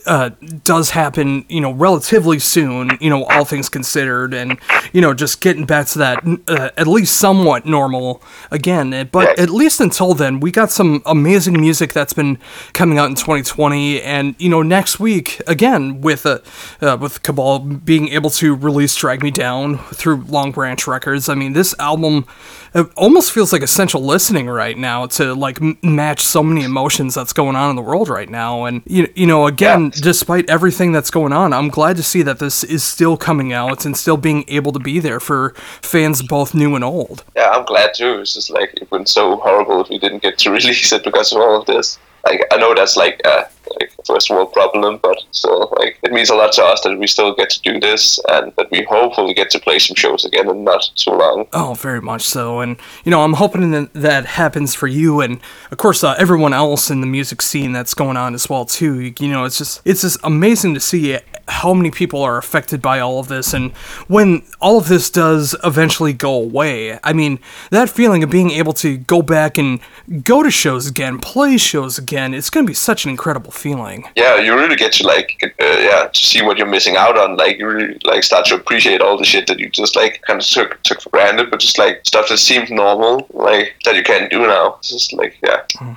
uh, does happen. You know, relatively soon. You know, all things considered, and you know, just getting back to that uh, at least somewhat normal again. But at least until then, we got some amazing music that's been coming out in 2020, and you know, next week again with uh, uh, with Cabal being able to release "Drag Me Down" through Long Branch Records. I mean, this album it almost feels like essential listening right now to like m- match so many emotions that's going on in the world right now and you, you know again despite everything that's going on i'm glad to see that this is still coming out and still being able to be there for fans both new and old yeah, I'm glad too. It's just like it would been so horrible if we didn't get to release it because of all of this. Like I know that's like a, like first world problem, but still, like it means a lot to us that we still get to do this and that we hopefully get to play some shows again in not too long. Oh, very much so. And, you know, I'm hoping that that happens for you and, of course, uh, everyone else in the music scene that's going on as well, too. You know, it's just, it's just amazing to see how many people are affected by all of this. And when all of this does eventually go away, I mean, that feeling of being able to go back and go to shows again, play shows again, it's going to be such an incredible feeling. Yeah, you really get to like uh, yeah to see what you're missing out on. Like you really like start to appreciate all the shit that you just like kind of took took for granted, but just like stuff that seemed normal, like that you can't do now. It's just like yeah.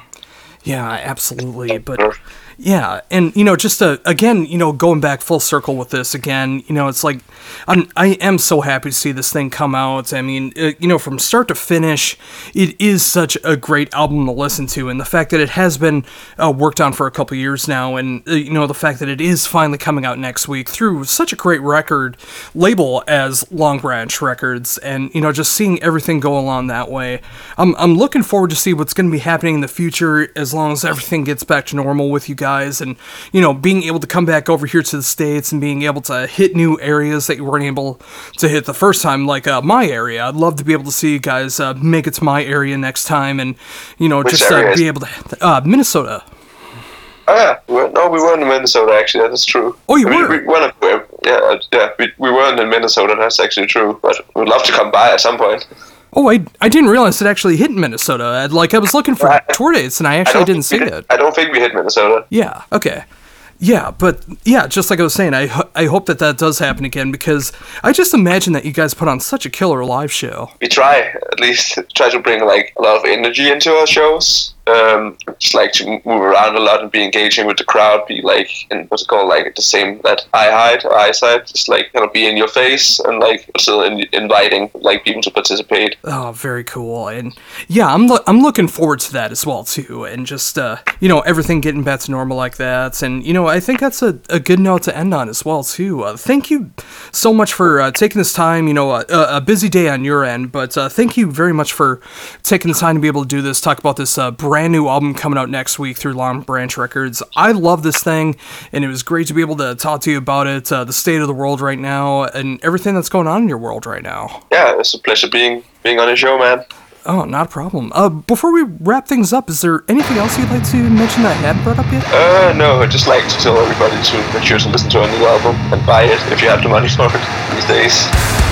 Yeah, absolutely. But yeah, and you know, just to, again, you know, going back full circle with this again, you know, it's like I'm I am so happy to see this thing come out. I mean, uh, you know, from start to finish, it is such a great album to listen to, and the fact that it has been uh, worked on for a couple years now, and uh, you know, the fact that it is finally coming out next week through such a great record label as Long Branch Records, and you know, just seeing everything go along that way, I'm I'm looking forward to see what's going to be happening in the future as long as everything gets back to normal with you guys, and you know, being able to come back over here to the states and being able to hit new areas that you weren't able to hit the first time, like uh, my area. I'd love to be able to see you guys uh, make it to my area next time, and you know, Which just uh, be able to uh, Minnesota. Oh yeah, we were, no, we weren't in Minnesota actually. That's true. Oh, you I mean, were? We, weren't, yeah, uh, yeah, we, we weren't in Minnesota. That's actually true. But we'd love to come by at some point. Oh, I, I didn't realize it actually hit Minnesota. I'd- Like I was looking for tour dates, and I actually don't didn't see think it. I don't think we hit Minnesota. Yeah. Okay. Yeah, but yeah, just like I was saying, I ho- I hope that that does happen again because I just imagine that you guys put on such a killer live show. We try at least try to bring like a lot of energy into our shows. Um, just like to move around a lot and be engaging with the crowd. Be like in what's it called like the same that eye height or eyesight. Just like kind of be in your face and like still in, inviting like people to participate. Oh, very cool. And yeah, I'm lo- I'm looking forward to that as well too. And just uh, you know, everything getting back to normal like that. And you know, I think that's a, a good note to end on as well too. Uh, thank you so much for uh, taking this time. You know, a, a busy day on your end, but uh, thank you very much for taking the time to be able to do this. Talk about this uh, brand new album coming out next week through Long Branch Records. I love this thing, and it was great to be able to talk to you about it, uh, the state of the world right now, and everything that's going on in your world right now. Yeah, it's a pleasure being being on the show, man. Oh, not a problem. Uh, before we wrap things up, is there anything else you'd like to mention that I hadn't brought up yet? Uh, no, I'd just like to tell everybody to make sure to listen to our new album and buy it if you have the money for it these days.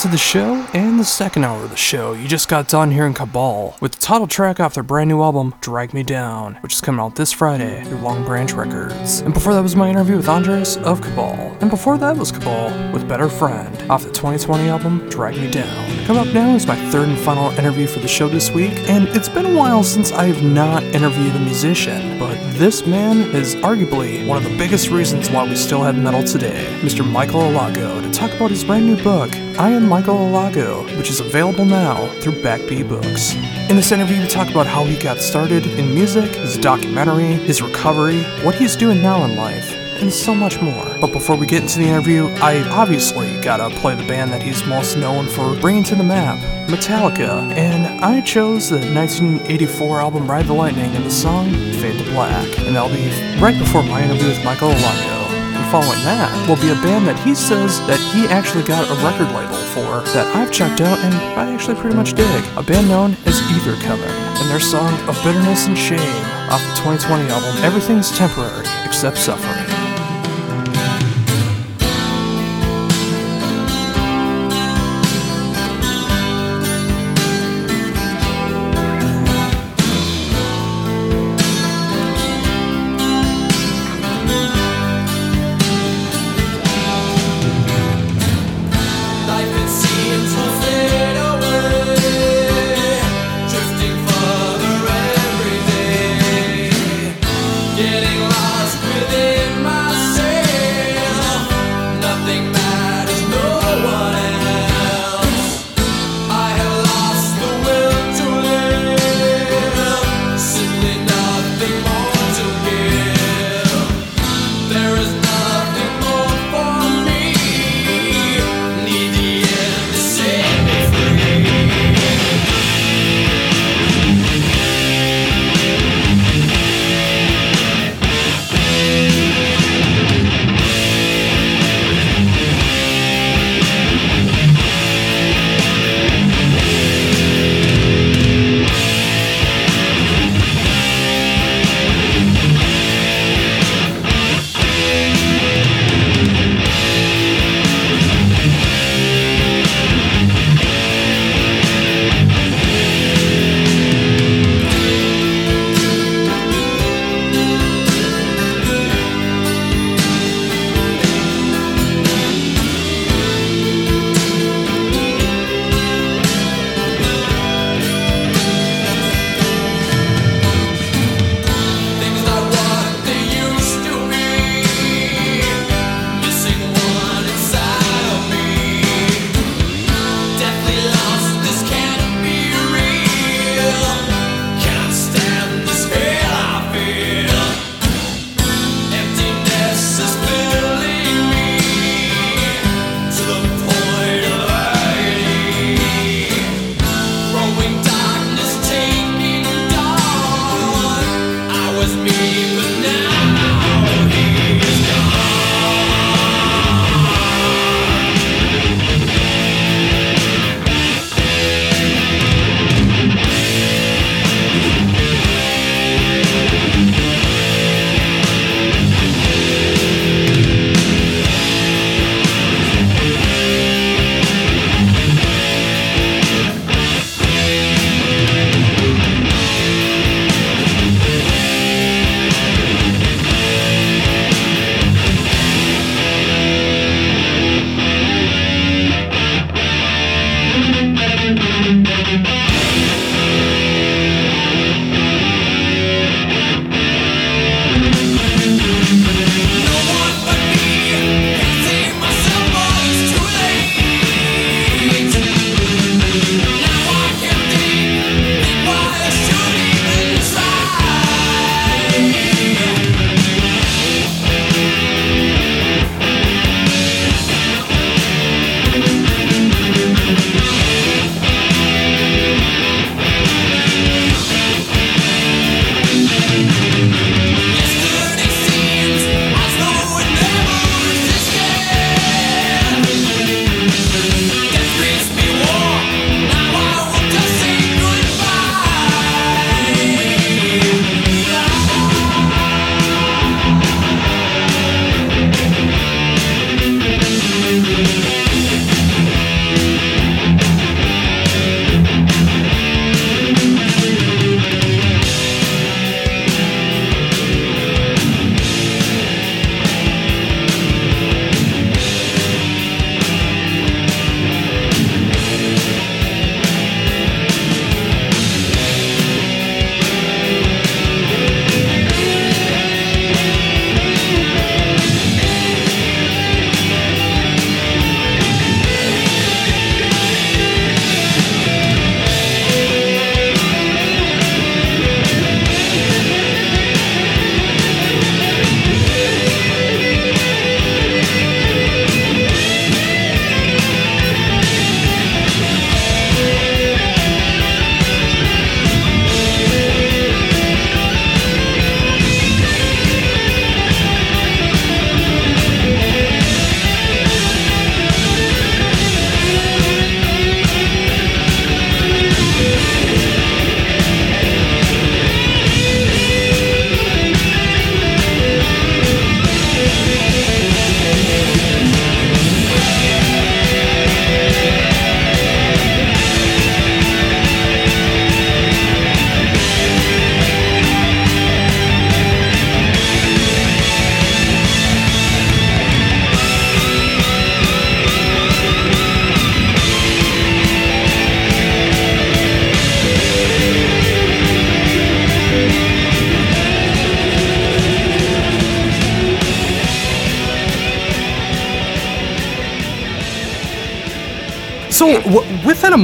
To the show and the second hour of the show. You just got done hearing Cabal with the title track off their brand new album, Drag Me Down, which is coming out this Friday through Long Branch Records. And before that was my interview with Andreas of Cabal. And before that was Cabal with Bitter Friend off the 2020 album, Drag Me Down. Coming up now is my third and final interview for the show this week, and it's been a while since I have not interviewed a musician, but this man is arguably one of the biggest reasons why we still have metal today, Mr. Michael Alago, to talk about his brand new book, I Am Michael Alago, which is available now through Backbeat Books. In this interview, we talk about how he got started in music, his documentary, his recovery, what he's doing now in life, and so much more. But before we get into the interview, I obviously gotta play the band that he's most known for bringing to the map, Metallica, and I chose the 1984 album Ride the Lightning and the song Fade to Black, and that'll be right before my interview with Michael. And following that will be a band that he says that he actually got a record label for that I've checked out and I actually pretty much dig. A band known as Ether Coven, and their song of bitterness and shame off the 2020 album Everything's Temporary Except Suffering.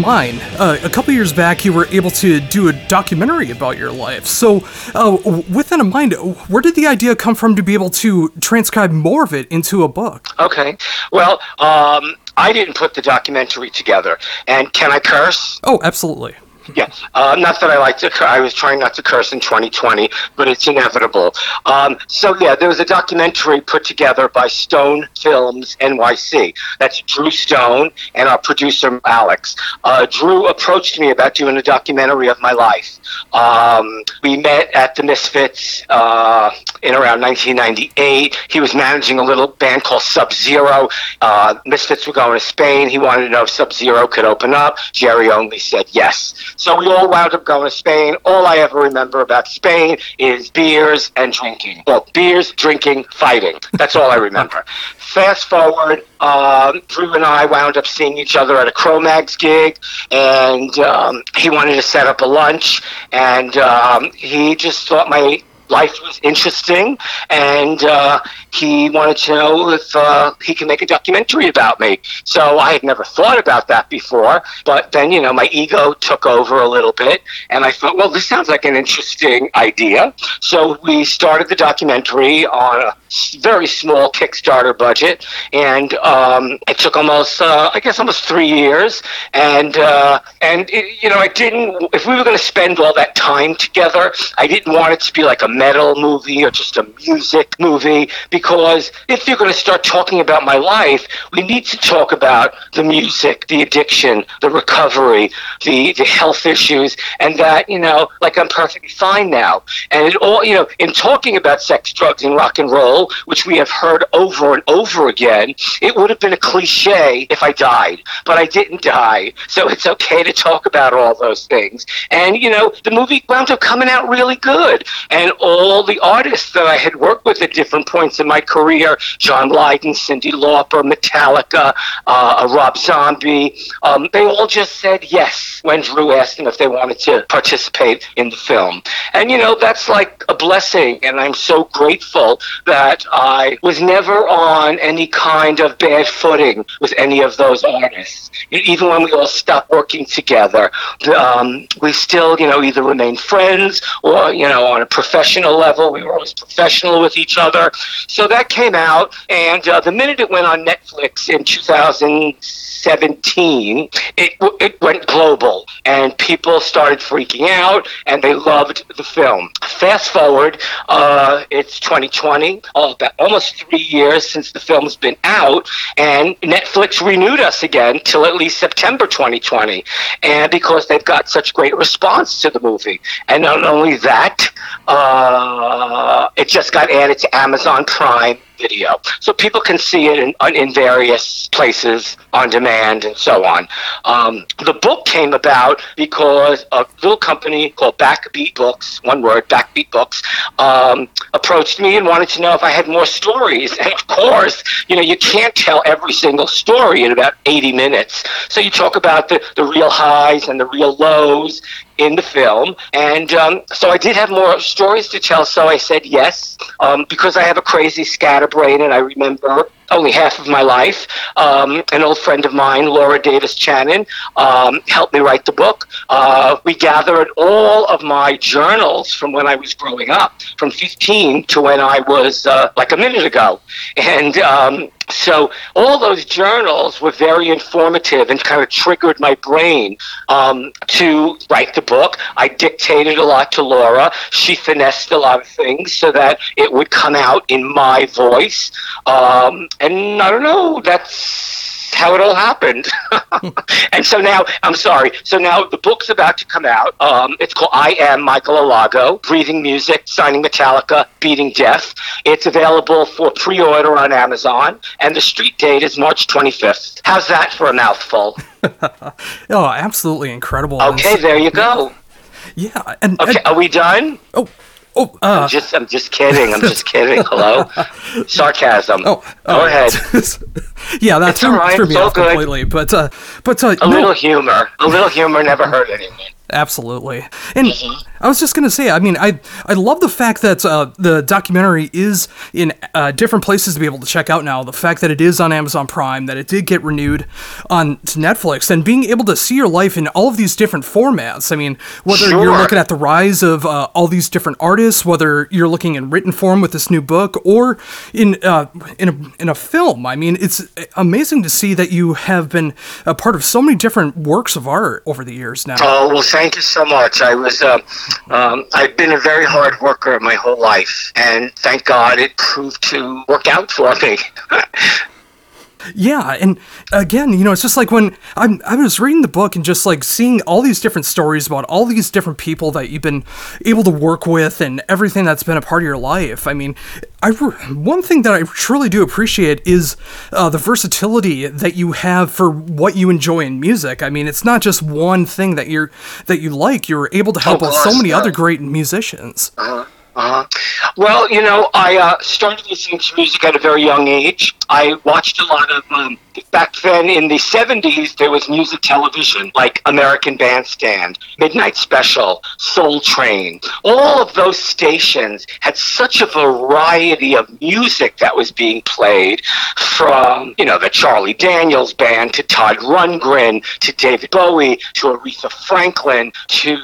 W- with that in mind, uh, a couple years back, you were able to do a documentary about your life. So, uh, with that in mind, where did the idea come from to be able to transcribe more of it into a book? Okay. Well, um, I didn't put the documentary together. And can I curse? Oh, absolutely. Yeah, uh, not that I like to. I was trying not to curse in 2020, but it's inevitable. Um, so yeah, there was a documentary put together by Stone Films NYC. That's Drew Stone and our producer Alex. Uh, Drew approached me about doing a documentary of my life. Um, we met at the Misfits uh, in around 1998. He was managing a little band called Sub Zero. Uh, Misfits were going to Spain. He wanted to know if Sub Zero could open up. Jerry Only said yes. So we all wound up going to Spain. All I ever remember about Spain is beers and drinking. Well, beers, drinking, fighting. That's all I remember. Fast forward, um, Drew and I wound up seeing each other at a Cro-Mags gig, and um, he wanted to set up a lunch, and um, he just thought my life was interesting, and uh, he wanted to know if uh, he could make a documentary about me. So I had never thought about that before, but then, you know, my ego took over a little bit, and I thought, well, this sounds like an interesting idea. So we started the documentary on a very small Kickstarter budget, and um, it took almost, uh, I guess, almost three years. And uh, and it, you know, I didn't. If we were going to spend all that time together, I didn't want it to be like a metal movie or just a music movie because if you're going to start talking about my life, we need to talk about the music, the addiction, the recovery, the the health issues, and that you know, like I'm perfectly fine now. And it all, you know, in talking about sex, drugs, and rock and roll, which we have heard over and over again, it would have been a cliche if I died, but I didn't die, so it's okay to talk about all those things. And you know, the movie wound up coming out really good, and all the artists that I had worked with at different points in my career, John Lydon, Cyndi Lauper, Metallica, uh, Rob Zombie, um, they all just said yes when Drew asked them if they wanted to participate in the film. And you know, that's like a blessing, and I'm so grateful that I was never on any kind of bad footing with any of those artists. Even when we all stopped working together, um, we still, you know, either remained friends or, you know, on a professional level, we were always professional with each other. So that came out, and uh, the minute it went on Netflix in 2017, it, it went global, and people started freaking out, and they loved the film. Fast forward, uh, it's 2020, about almost three years since the film's been out, and Netflix renewed us again till at least September 2020, and because they've got such great response to the movie, and not only that, uh, Uh, it just got added to Amazon Prime video. So people can see it in, in various places on demand and so on. Um, the book came about because a little company called Backbeat Books, one word, Backbeat Books, um, approached me and wanted to know if I had more stories. And of course, you know, you can't tell every single story in about 80 minutes. So you talk about the, the real highs and the real lows in the film. And um, so I did have more stories to tell, so I said yes, um, because I have a crazy scatterbrain and I remember only half of my life. Um, an old friend of mine, Laura Davis Channon, um, helped me write the book. Uh, we gathered all of my journals from when I was growing up, from 15 to when I was uh, like a minute ago. And um, so all those journals were very informative and kind of triggered my brain um, to write the book. I dictated a lot to Laura. She finessed a lot of things so that it would come out in my voice. Um, and I don't know, that's how it all happened. and so now, I'm sorry. So now the book's about to come out. Um, it's called I Am Michael Alago, Breathing Music, Signing Metallica, Beating Death. It's available for pre order on Amazon, and the street date is March 25th. How's that for a mouthful? oh, absolutely incredible. Okay, there you go. Yeah, and okay, and, are we done? Oh, oh, uh, I'm just, I'm just kidding. I'm just kidding. Hello, sarcasm. Oh, go uh, ahead. Yeah, that's all right, threw me off good. completely. But uh, but uh, A no, little humor. A little humor never hurt anyone. Absolutely. And Mm-hmm. I was just going to say, I mean, I I love the fact that uh, the documentary is in uh, different places to be able to check out now. The fact that it is on Amazon Prime, that it did get renewed on to Netflix, and being able to see your life in all of these different formats. I mean, whether you're looking at the rise of uh, all these different artists, whether you're looking in written form with this new book, or in uh, in a in a film. I mean, it's amazing to see that you have been a part of so many different works of art over the years now. Oh well, thank you so much. I was, uh, um, I've been a very hard worker my whole life, and thank God it proved to work out for me. Yeah, and again, you know, it's just like when I'm I was reading the book and just like seeing all these different stories about all these different people that you've been able to work with and everything that's been a part of your life. I mean, I one thing that I truly do appreciate is uh, the versatility that you have for what you enjoy in music. I mean, it's not just one thing that you're that you like. You're able to help Of out so many yeah. other great musicians. Uh-huh. Well, you know, I uh, started listening to music at a very young age. I watched a lot of. Um, back then in the 70s, there was music television like American Bandstand, Midnight Special, Soul Train. All of those stations had such a variety of music that was being played from, you know, the Charlie Daniels Band to Todd Rundgren to David Bowie to Aretha Franklin to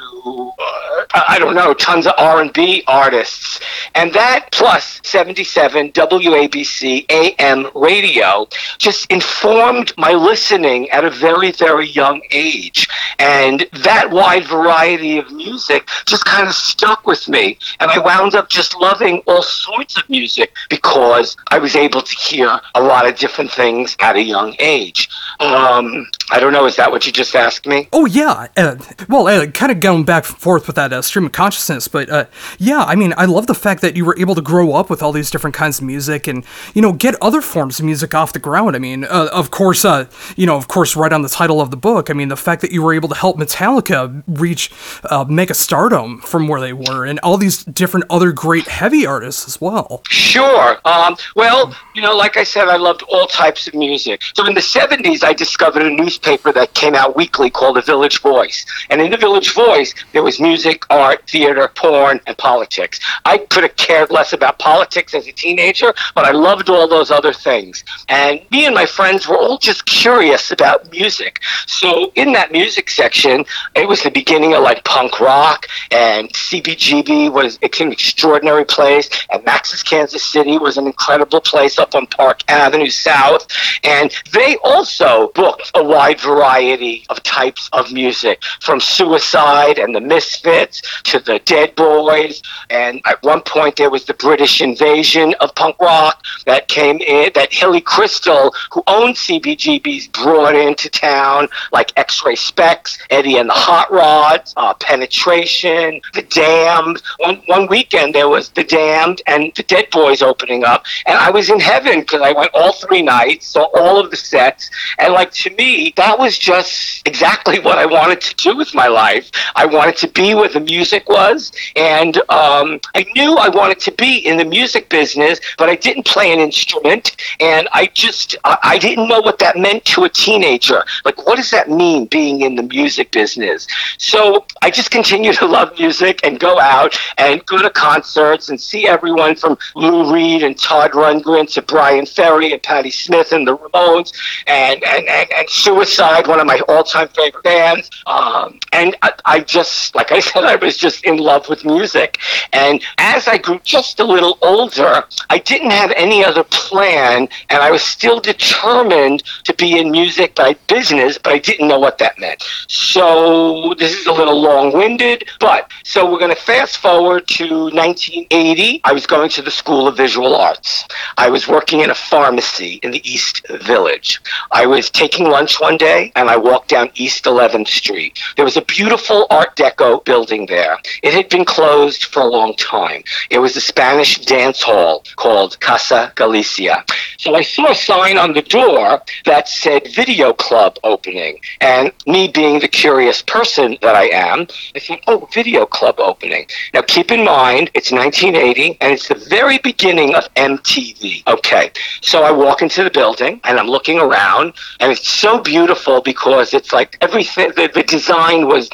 I don't know, tons of R&B artists. And that plus 77 WABC AM radio just informed my listening at a very, very young age. And that wide variety of music just kind of stuck with me. And I wound up just loving all sorts of music because I was able to hear a lot of different things at a young age. Um, I don't know, is that what you just asked me? Oh yeah, uh, well, uh, kind of going back and forth with that uh, stream of consciousness, but uh, yeah, I mean, I love the fact that you were able to grow up with all these different kinds of music and you know get other forms of music off the ground. I mean, uh, of course, uh, you know, of course, right on the title of the book. I mean, the fact that you were able to help Metallica reach uh, mega stardom from where they were, and all these different other great heavy artists as well. Sure. Um, well, you know, like I said, I loved all types of music. So in the 70s, I discovered a newspaper that came out weekly called The Village Voice. And in The Village Voice, there was music, art, theater, porn, and politics. I could have cared less about politics as a teenager, but I loved all those other things. And me and my friends were all just curious about music. So in that music section, it was the beginning of like punk rock, and CBGB was it's an extraordinary place, and Max's Kansas City was an incredible place up on Park Avenue South. And they also booked a wide variety of types of music, from Suicide and the Misfits to the Dead Boys. And at one point, there was the British invasion of punk rock that came in, that Hilly Kristal, who owned CBGB's, brought into town, like X-Ray Spex, Eddie and the Hot Rods, uh, Penetration, The Damned. One, one weekend, there was The Damned and The Dead Boys opening up. And I was in heaven because I went all three nights, saw all of the sets. And, like, to me, that was just exactly what I wanted to do with my life. I wanted to be where the music was. And um, I knew I wanted to be in the music business, but I didn't play an instrument. And I just, I, I didn't know what that meant to a teenager. Like, what does that mean, being in the music business? So I just continued to love music and go out and go to concerts and see everyone from Lou Reed and Todd Rundgren to Bryan Ferry and Patti Smith and the Ramones and, and, and, and Suicide, one of my all-time favorite bands. Um, and I, I just, like I said, I was just in love with music. And as I grew just a little older, I didn't have any other plan, and I was still determined to be in music by business, but I didn't know what that meant. So this is a little long-winded, but so we're going to fast forward to 1980. I was going to the School of Visual Arts. I was working in a pharmacy in the East Village. I was taking lunch one day and I walked down East 11th Street. There was a beautiful Art Deco building there. It had been closed for a long time. It was a Spanish dance hall called Casa Galicia. So I saw a sign on the door that said Video Club opening. And me being the curious person that I am, I thought, oh, Video Club opening. Now keep in mind, it's 1980 and it's the very beginning of MTV. Okay, so I walk into the building and I'm looking around and it's so beautiful because it's like everything, the, the design was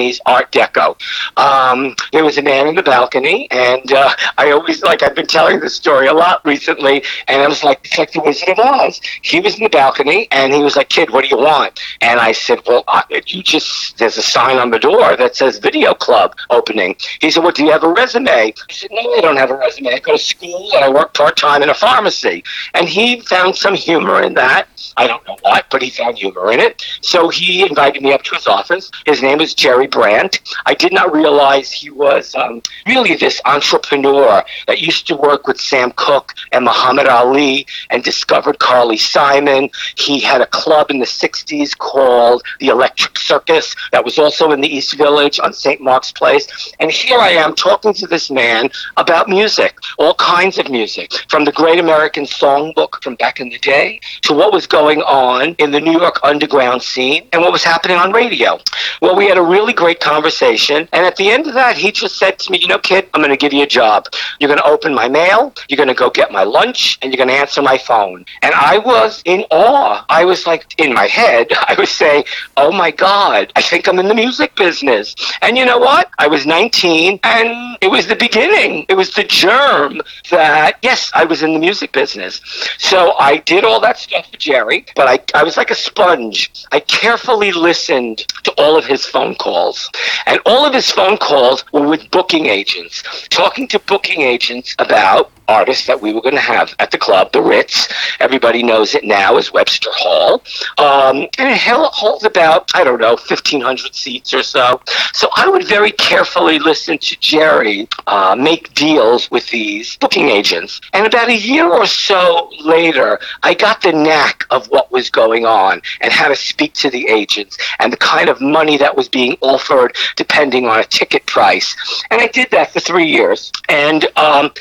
1920s Art Deco. Um, there was a man in the balcony and uh, I always, like, I've been telling this story a lot recently and I was like, it's like the Wizard of Oz. He was in the balcony and he was like, kid, what do you want? And I said, well, uh, you just, there's a sign on the door that says Video Club opening. He said, well, do you have a resume? I said, no, I don't have a resume. I go to school and I work part time in a pharmacy. And he found some humor in that. I don't know what, but he found humor in it. So he invited me up to his office. His name is Jerry Brandt. I did not realize he was um, really this entrepreneur that used to work with Sam Cooke and Muhammad Ali and discovered Carly Simon. He had a club in the 60s called the Electric Circus that was also in the East Village on St. Mark's Place. And here I am talking to this man about music, all kinds of music, from the Great American Songbook from back in the day to what was going on in the New York underground scene and what was happening on radio. Well, we had a really great conversation. And at the end of that, he just said to me, You know, kid, I'm going to give you a job. You're going to open my mail, you're going to go get my lunch, and you're going to answer my phone. And I was in awe. I was like, in my head, I was saying, Oh my God, I think I'm in the music business. And you know what? I was 19, and it was the beginning. It was the germ that, yes, I was in the music business. So I did all that stuff for Jerry, but I, I was like a sponge. I carefully listened to all of his phone calls. And all of his phone calls were with booking agents, talking to booking agents about artists that we were going to have at the club, the Ritz. Everybody knows it now as Webster Hall. Um, and it holds about, I don't know, 1,500 seats or so. So I would very carefully listen to Jerry uh, make deals with these booking agents. And about a year or so later, I got the knack of what was going on and how to speak to the agents and the kind of money that was being offered depending on a ticket price. And I did that for three years. And um,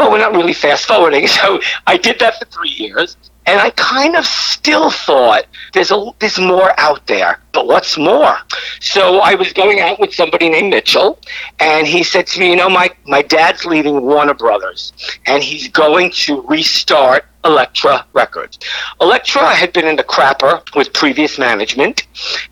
well, we're not really fast forwarding. So I did that for three years. And I kind of still thought there's a there's more out there, but what's more? So I was going out with somebody named Mitchell, and he said to me, you know, my my dad's leaving Warner Brothers, and he's going to restart Elektra Records. Elektra had been in the crapper with previous management,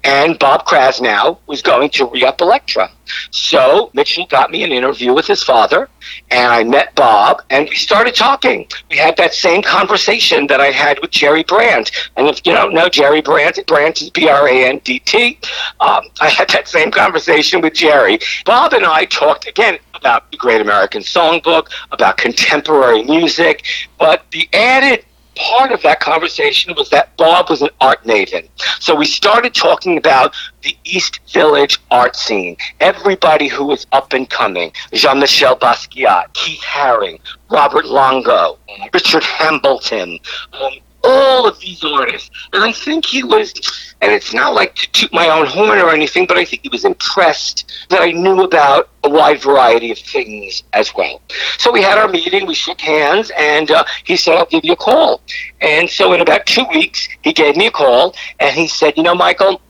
and Bob Krasnow was going to re-up Elektra. So Mitchell got me an interview with his father, and I met Bob, and we started talking. We had that same conversation that I had with Jerry Brandt. And if you don't know Jerry Brandt, Brandt is B-R-A-N-D-T. Um, I had that same conversation with Jerry. Bob and I talked again about the Great American Songbook, about contemporary music, but the added part of that conversation was that Bob was an art maven. So we started talking about the East Village art scene. Everybody who was up and coming. Jean-Michel Basquiat, Keith Haring, Robert Longo, Richard Hambleton, um, all of these artists. And I think he was, and it's not like to toot my own horn or anything, but I think he was impressed that I knew about a wide variety of things as well. So we had our meeting, we shook hands, and uh, he said, I'll give you a call. And so in about two weeks, he gave me a call, and he said, You know, Michael,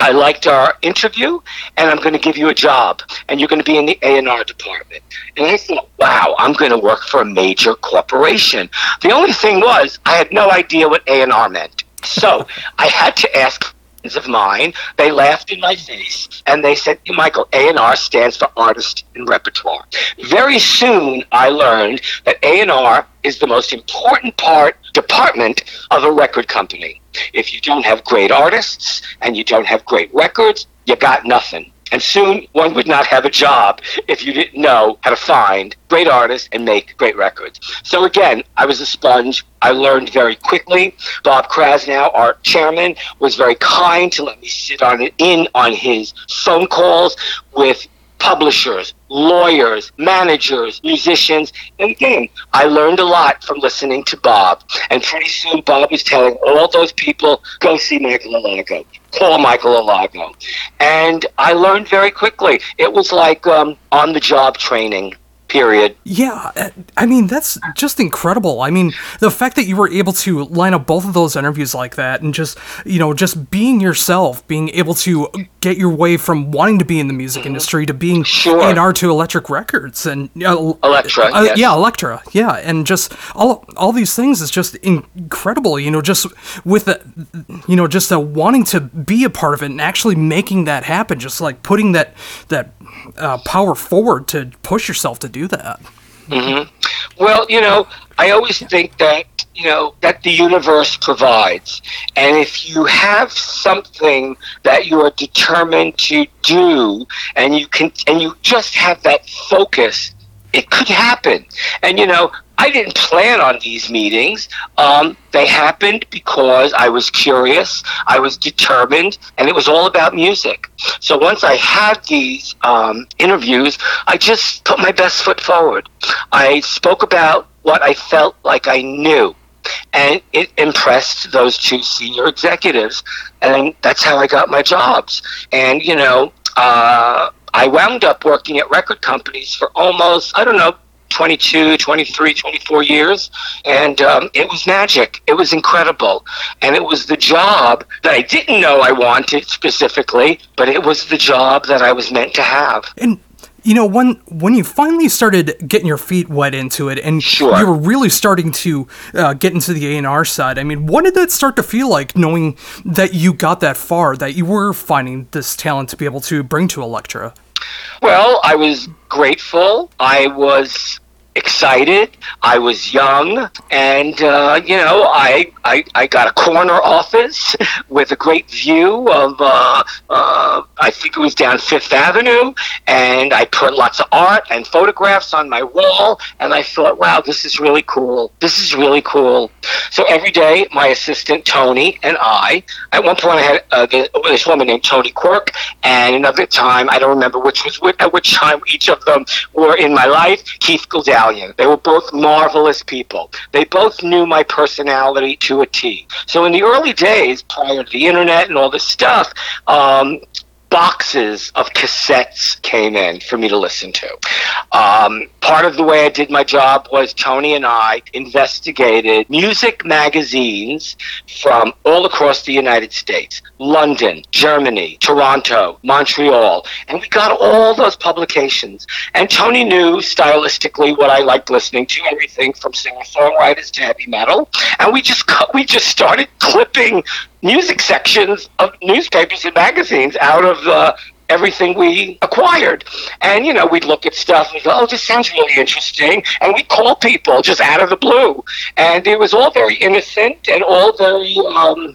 I liked our interview, and I'm going to give you a job, and you're going to be in the A&R department. And I thought, wow, I'm going to work for a major corporation. The only thing was, I had no idea what A&R meant. So I had to ask friends of mine. They laughed in my face, and they said, Michael, A&R stands for Artist and Repertoire. Very soon, I learned that A&R is the most important part department of a record company. If you don't have great artists and you don't have great records, you got nothing. And soon one would not have a job if you didn't know how to find great artists and make great records. So again, I was a sponge. I learned very quickly. Bob Krasnow, our chairman, was very kind to let me sit on in on his phone calls with publishers, lawyers, managers, musicians. And again, I learned a lot from listening to Bob. And pretty soon, Bob was telling all those people, go see Michael Alago, call Michael Alago. And I learned very quickly. It was like um, on the job training period. Yeah, I mean that's just incredible. I mean, the fact that you were able to line up both of those interviews like that and just, you know, just being yourself, being able to get your way from wanting to be in the music Mm-hmm. industry to being Sure. A&R to Electric Records and uh, Elektra, uh, yes. yeah, Elektra, yeah, and just all all these things is just incredible. You know, just with the, you know, just uh, wanting to be a part of it and actually making that happen, just like putting that that uh, power forward to push yourself to do that. hmm Well, you know, I always think that you know that the universe provides, and if you have something that you are determined to do, and you can, and you just have that focus, it could happen. And you know, I didn't plan on these meetings. Um, they happened because I was curious, I was determined, and it was all about music. So once I had these um, interviews, I just put my best foot forward. I spoke about what I felt like I knew. And it impressed those two senior executives. And that's how I got my jobs. And, you know, uh, I wound up working at record companies for almost, I don't know, 22, 23, 24 years. And um, it was magic. It was incredible. And it was the job that I didn't know I wanted specifically, but it was the job that I was meant to have. And you know when when you finally started getting your feet wet into it and Sure. you were really starting to uh, get into the A&R side I mean what did that start to feel like knowing that you got that far that you were finding this talent to be able to bring to Elektra Well, I was grateful. I was excited. I was young, and uh, you know, I, I I got a corner office with a great view of. Uh, uh, I think it was down Fifth Avenue, and I put lots of art and photographs on my wall, and I thought, wow, this is really cool. This is really cool. So every day, my assistant Tony and I. At one point, I had uh, this woman named Tony Quirk, and another time, I don't remember which was which, at which time each of them were in my life. Keith Goldalion. They were both marvelous people. They both knew my personality to a T. So in the early days, prior to the internet and all this stuff, um, boxes of cassettes came in for me to listen to. Um, part of the way I did my job was Tony and I investigated music magazines from all across the United States London, Germany, Toronto, Montreal, and we got all those publications. And Tony knew stylistically what I liked listening to, everything from singer songwriters to heavy metal. And we just we just started clipping music sections of newspapers and magazines out of uh, everything we acquired. And, you know, we'd look at stuff and go, oh, this sounds really interesting. And we'd call people just out of the blue. And it was all very innocent and all very, um,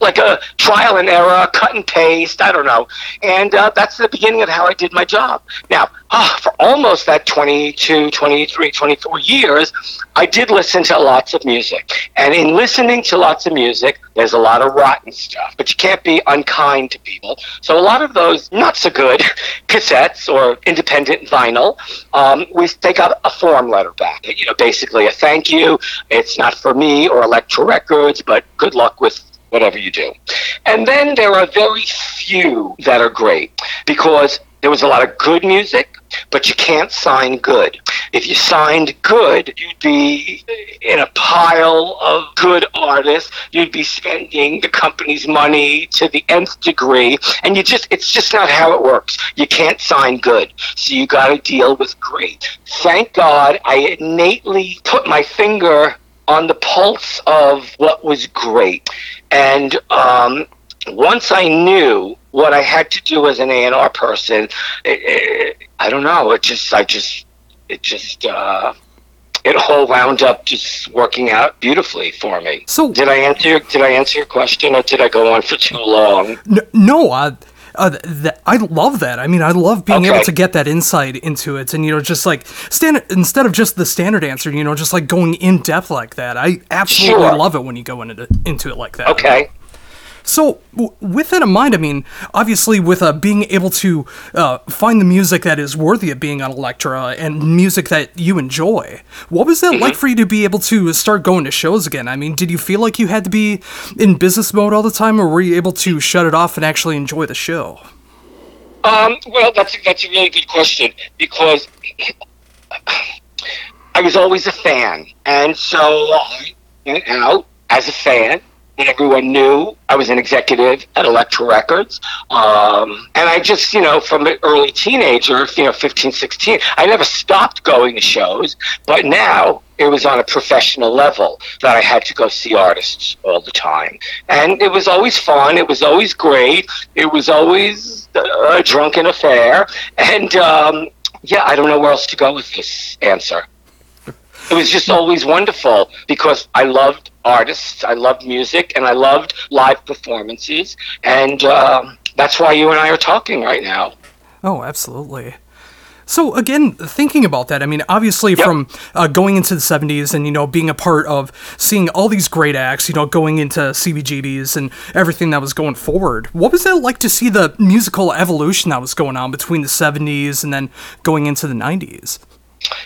like a trial and error, cut and paste, I don't know. And uh, that's the beginning of how I did my job. Now, ah, for almost that 22, 23, 24 years, I did listen to lots of music. And in listening to lots of music, there's a lot of rotten stuff, but you can't be unkind to people. So a lot of those not so good cassettes or independent vinyl, um, we take out a form letter back. You know, basically a thank you. It's not for me or Elektra Records, but good luck with whatever you do. And then there are very few that are great because there was a lot of good music, but you can't sign good. If you signed good, you'd be in a pile of good artists. You'd be spending the company's money to the nth degree, and you just it's just not how it works. You can't sign good. So you got to deal with great. Thank God I innately put my finger on the pulse of what was great. And um, once I knew what I had to do as an A&R person, it, it, I don't know, it just, I just, it just, uh, it all wound up just working out beautifully for me. So did I answer your, did I answer your question or did I go on for too long? N- no, uh, uh, th- I love that. I mean, I love being Okay. able to get that insight into it, and you know, just like stand instead of just the standard answer, you know, just like going in depth like that. I absolutely Sure. love it when you go into into it like that. Okay. So, w- with that in mind, I mean, obviously, with uh, being able to uh, find the music that is worthy of being on Elektra and music that you enjoy, what was that like for you to be able to start going to shows again? I mean, did you feel like you had to be in business mode all the time, or were you able to shut it off and actually enjoy the show? Um, well, that's that's a really good question because I was always a fan, and so I went out as a fan. Everyone knew I was an executive at Elektra Records. Um, and I just, you know, from an early teenager, you know, 15, 16, I never stopped going to shows. But now it was on a professional level that I had to go see artists all the time. And it was always fun. It was always great. It was always a drunken affair. And um, yeah, I don't know where else to go with this answer. It was just always wonderful because I loved artists, I loved music, and I loved live performances. And um, that's why you and I are talking right now. Oh, absolutely. So again, thinking about that, I mean, obviously yep. from uh, going into the '70s and you know being a part of seeing all these great acts, you know, going into CBGBs and everything that was going forward. What was it like to see the musical evolution that was going on between the '70s and then going into the '90s?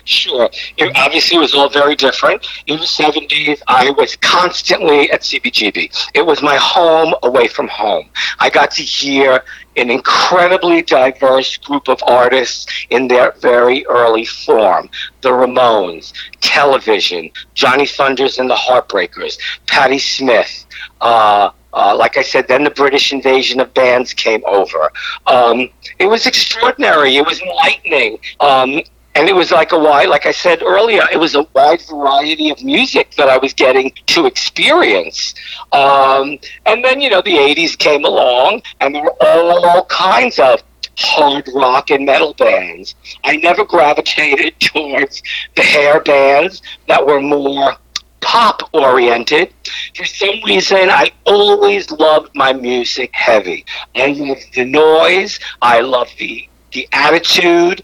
Sure. It obviously it was all very different. In the 70s, I was constantly at CBGB. It was my home away from home. I got to hear an incredibly diverse group of artists in their very early form. The Ramones, Television, Johnny Thunders and the Heartbreakers, Patti Smith, uh, uh, like I said, then the British invasion of bands came over. Um, it was extraordinary. It was enlightening. Um, and it was like a wide, like I said earlier, it was a wide variety of music that I was getting to experience. Um, and then, you know, the 80s came along, and there were all kinds of hard rock and metal bands. I never gravitated towards the hair bands that were more pop oriented. For some reason, I always loved my music heavy. I love the noise. I love the the attitude.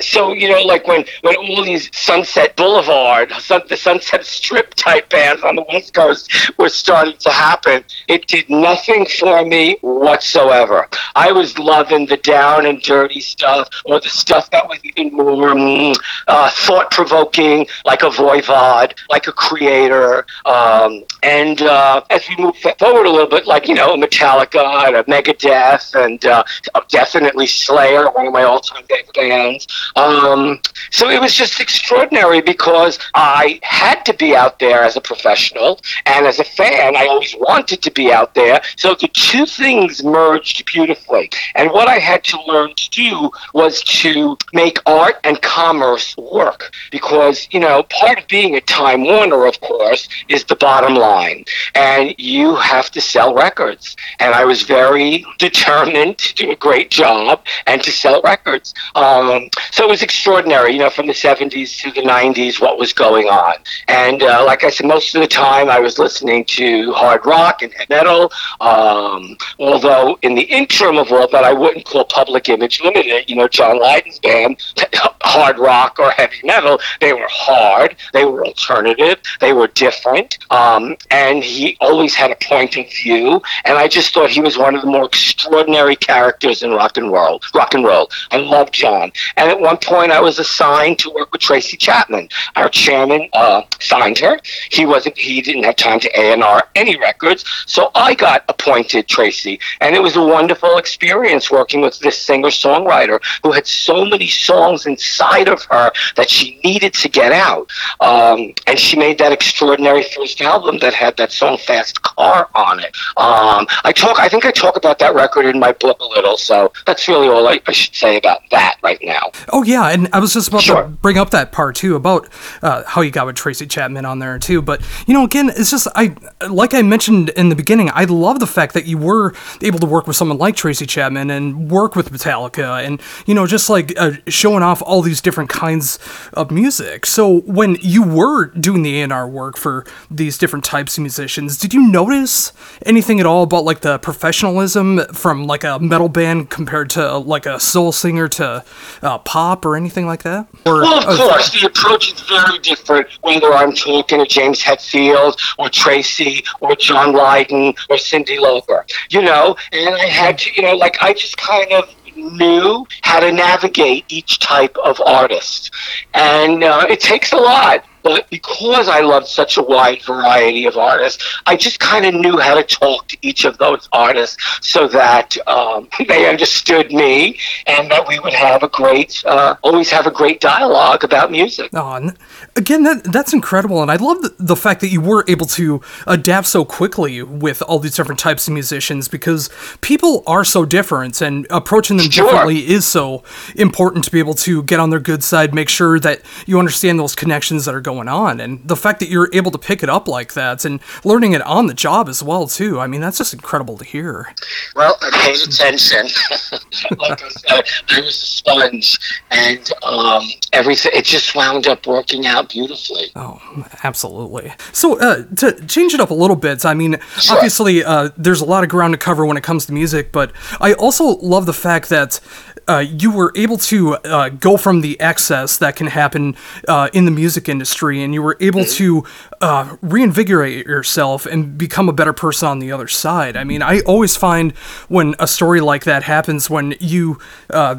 So you know, like when when all these Sunset Boulevard, sun, the Sunset Strip type bands on the West Coast were starting to happen, it did nothing for me whatsoever. I was loving the down and dirty stuff, or the stuff that was even more mm, uh, thought provoking, like a Voivod, like a Kreator. Um, and uh, as we move forward a little bit, like you know, Metallica and Megadeth, and uh, definitely Slayer, one of my all-time favorite bands. Um, so it was just extraordinary because I had to be out there as a professional, and as a fan, I always wanted to be out there. So the two things merged beautifully. And what I had to learn to do was to make art and commerce work because, you know, part of being a Time Warner, of course, is the bottom line. And you have to sell records. And I was very determined to do a great job and to sell records. Um, so it was extraordinary, you know, from the 70s to the 90s, what was going on. And uh, like I said, most of the time I was listening to hard rock and metal. Um, although in the interim of all that, I wouldn't call Public Image Limited, you know, John Lydon's band, hard rock or heavy metal. They were hard, they were alternative, they were different. Um, and he always had a point of view. And I just thought he was one of the more extraordinary characters in rock and roll. Rock and roll. I love John. And one point, I was assigned to work with Tracy Chapman. Our chairman uh, signed her. He wasn't. He didn't have time to A and R any records, so I got appointed Tracy, and it was a wonderful experience working with this singer songwriter who had so many songs inside of her that she needed to get out. Um, and she made that extraordinary first album that had that song "Fast Car" on it. Um, I talk. I think I talk about that record in my book a little. So that's really all I, I should say about that right now. Yeah, and I was just about sure. to bring up that part too about uh, how you got with Tracy Chapman on there too. But you know, again, it's just I like I mentioned in the beginning, I love the fact that you were able to work with someone like Tracy Chapman and work with Metallica, and you know, just like uh, showing off all these different kinds of music. So when you were doing the A&R work for these different types of musicians, did you notice notice anything at all about like the professionalism from like a metal band compared to like a soul singer to uh, pop or anything like that? Or well, of uh, course, the approach is very different whether I'm talking to James Hetfield or Tracy or John Lydon or Cyndi Lauper, you know, and I had to, you know, like I just kind of knew how to navigate each type of artist. And uh, it takes a lot. But because I loved such a wide variety of artists, I just kind of knew how to talk to each of those artists so that um, they understood me and that we would have a great, uh, always have a great dialogue about music. Oh, and again, that that's incredible, and I love the, the fact that you were able to adapt so quickly with all these different types of musicians because people are so different, and approaching them Sure. differently is so important to be able to get on their good side, make sure that you understand those connections that are going on, and the fact that you're able to pick it up like that and learning it on the job as well too. I mean, that's just incredible to hear. Well, I paid attention. like I said, I was a sponge, and um, everything. It just wound up working out beautifully. Oh, absolutely. So, uh, to change it up a little bit, I mean, obviously, uh, there's a lot of ground to cover when it comes to music, but I also love the fact that uh, you were able to uh, go from the excess that can happen uh, in the music industry, and you were able to uh, reinvigorate yourself and become a better person on the other side. I mean, I always find when a story like that happens, when you uh,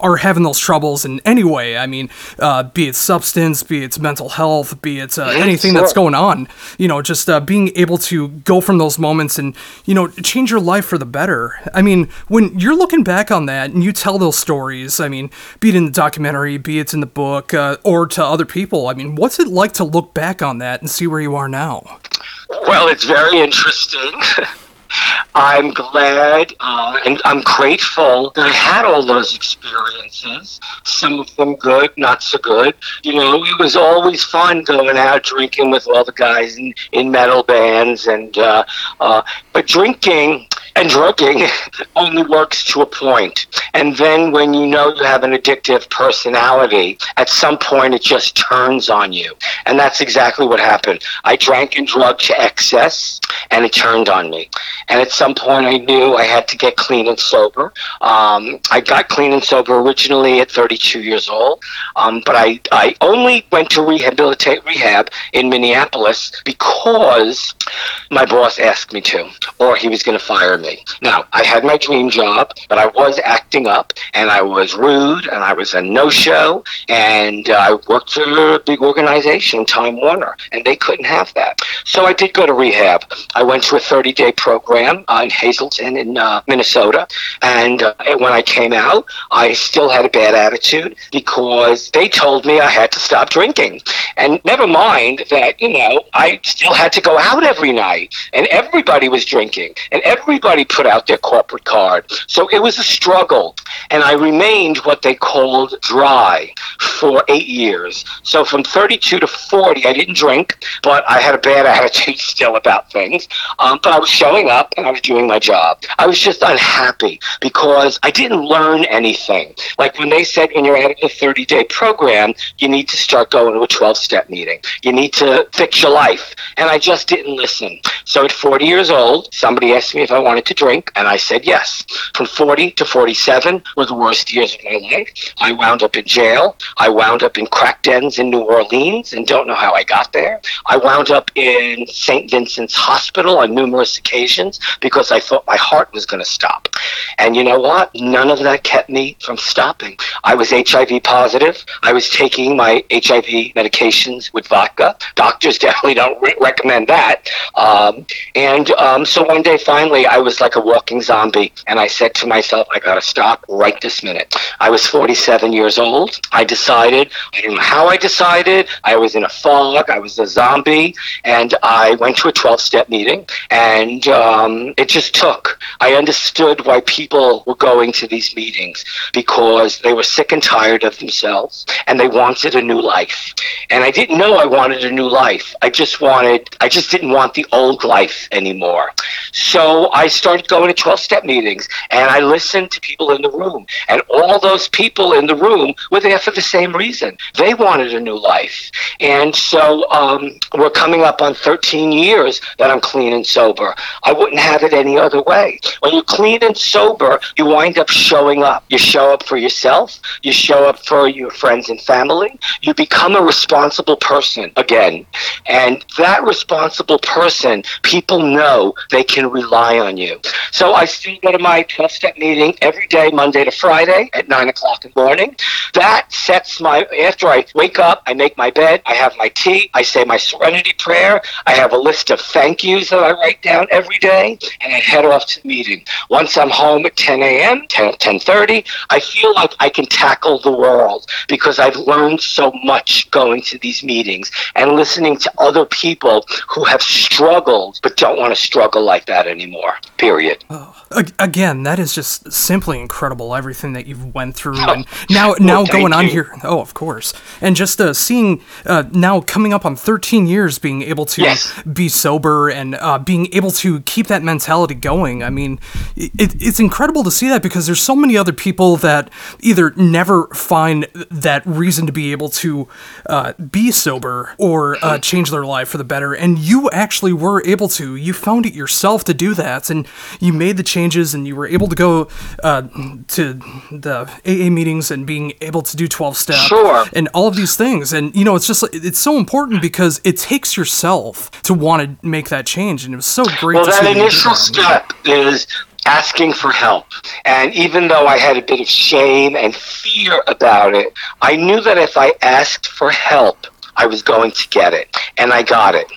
are having those troubles in any way, I mean, uh, be it substance, be it mental health, be it anything that's going on, you know, just uh, being able to go from those moments and, you know, change your life for the better. I mean, when you're looking back on that and you tell those stories, I mean, be it in the documentary, be it in the book, uh, or to other people, I mean, what's it like to look back on that and see where you are now? Well, it's very interesting. I'm glad uh, and I'm grateful that I had all those experiences. Some of them good, not so good. You know, it was always fun going out drinking with all the guys in, in metal bands, and uh, uh, but drinking and drugging only works to a point. And then when you know you have an addictive personality, at some point it just turns on you. And that's exactly what happened. I drank and drugged to excess, and it turned on me. And at some point I knew I had to get clean and sober. Um, I got clean and sober originally at 32 years old, um, but I, I only went to rehabilitate rehab in Minneapolis because my boss asked me to, or he was going to fire me. Now, I had my dream job, but I was acting up, and I was rude, and I was a no-show, and uh, I worked for a big organization, Time Warner, and they couldn't have that. So I did go to rehab. I went to a 30-day program uh, in Hazelden in uh, Minnesota, and uh, when I came out, I still had a bad attitude because they told me I had to stop drinking. And never mind that, you know, I still had to go out every night, and everybody was drinking, and everybody put out their corporate card. So it was a struggle, and I remained what they called dry for eight years. So from 32 to 40, I didn't drink, but I had a bad attitude still about things. Um, but I was showing up and I was doing my job. I was just unhappy because I didn't learn anything. Like when they said when you're out of a 30 day program, you need to start going to a 12 step meeting. You need to fix your life. And I just didn't listen. So at 40 years old, somebody asked me if I wanted to drink, and I said yes. From 40 to 47 were the worst years of my life. I wound up in jail. I wound up in crack dens in New Orleans and don't know how I got there. I wound up in St. Vincent's Hospital on numerous occasions because I thought my heart was going to stop. And you know what? None of that kept me from stopping. I was HIV positive. I was taking my HIV medications with vodka. Doctors definitely don't re- recommend that. Um, and um, so one day, finally, I was like a walking zombie. And I said to myself, I got to stop right this minute. I was 47 years old. I decided, I don't know how I decided. I was in a fog. I was a zombie. And I went to a 12 step meeting. And um, it just took. I understood why people were going to these meetings because they were sick and tired of themselves and they wanted a new life. And I didn't know I wanted a new life. I just wanted, I just didn't want the old life anymore. So I started going to 12 step meetings and I listened to people in the room. And all those people in the room were there for the same reason. They wanted a new life. And so um, we're coming up on 13 years that I'm clean and sober. I wouldn't have it any other way. When you're clean and sober, you wind up showing up. You show up for yourself, you show up for your friends and family. You become a responsible person again. And that responsible person, people know they can rely on you. So I still go to my 12 step meeting every day, Monday to Friday at 9 o'clock in the morning. That sets my, after I wake up, I make my bed, I have my tea, I say my serenity prayer, I have a list of thank yous that I write down every day, and I head off to the meeting. Once I'm home at 10 a.m., 10, 10.30, I feel like I can tackle the world because I've learned so much going to these meetings and listening to other people who have struggled but don't want to struggle like that anymore. Period. Oh. Again, that is just simply incredible. Everything that you've went through, and now now well, going on you. here. Oh, of course, and just uh, seeing uh, now coming up on 13 years, being able to yes. be sober and uh, being able to keep that mentality going. I mean, it, it's incredible to see that because there's so many other people that either never find that reason to be able to uh, be sober or uh, change their life for the better, and you actually were able to. You found it yourself to do that, and you made the change changes and you were able to go uh, to the AA meetings and being able to do 12 step sure. and all of these things. And, you know, it's just, it's so important because it takes yourself to want to make that change. And it was so great well, to that see initial that. step is asking for help. And even though I had a bit of shame and fear about it, I knew that if I asked for help, I was going to get it. And I got it.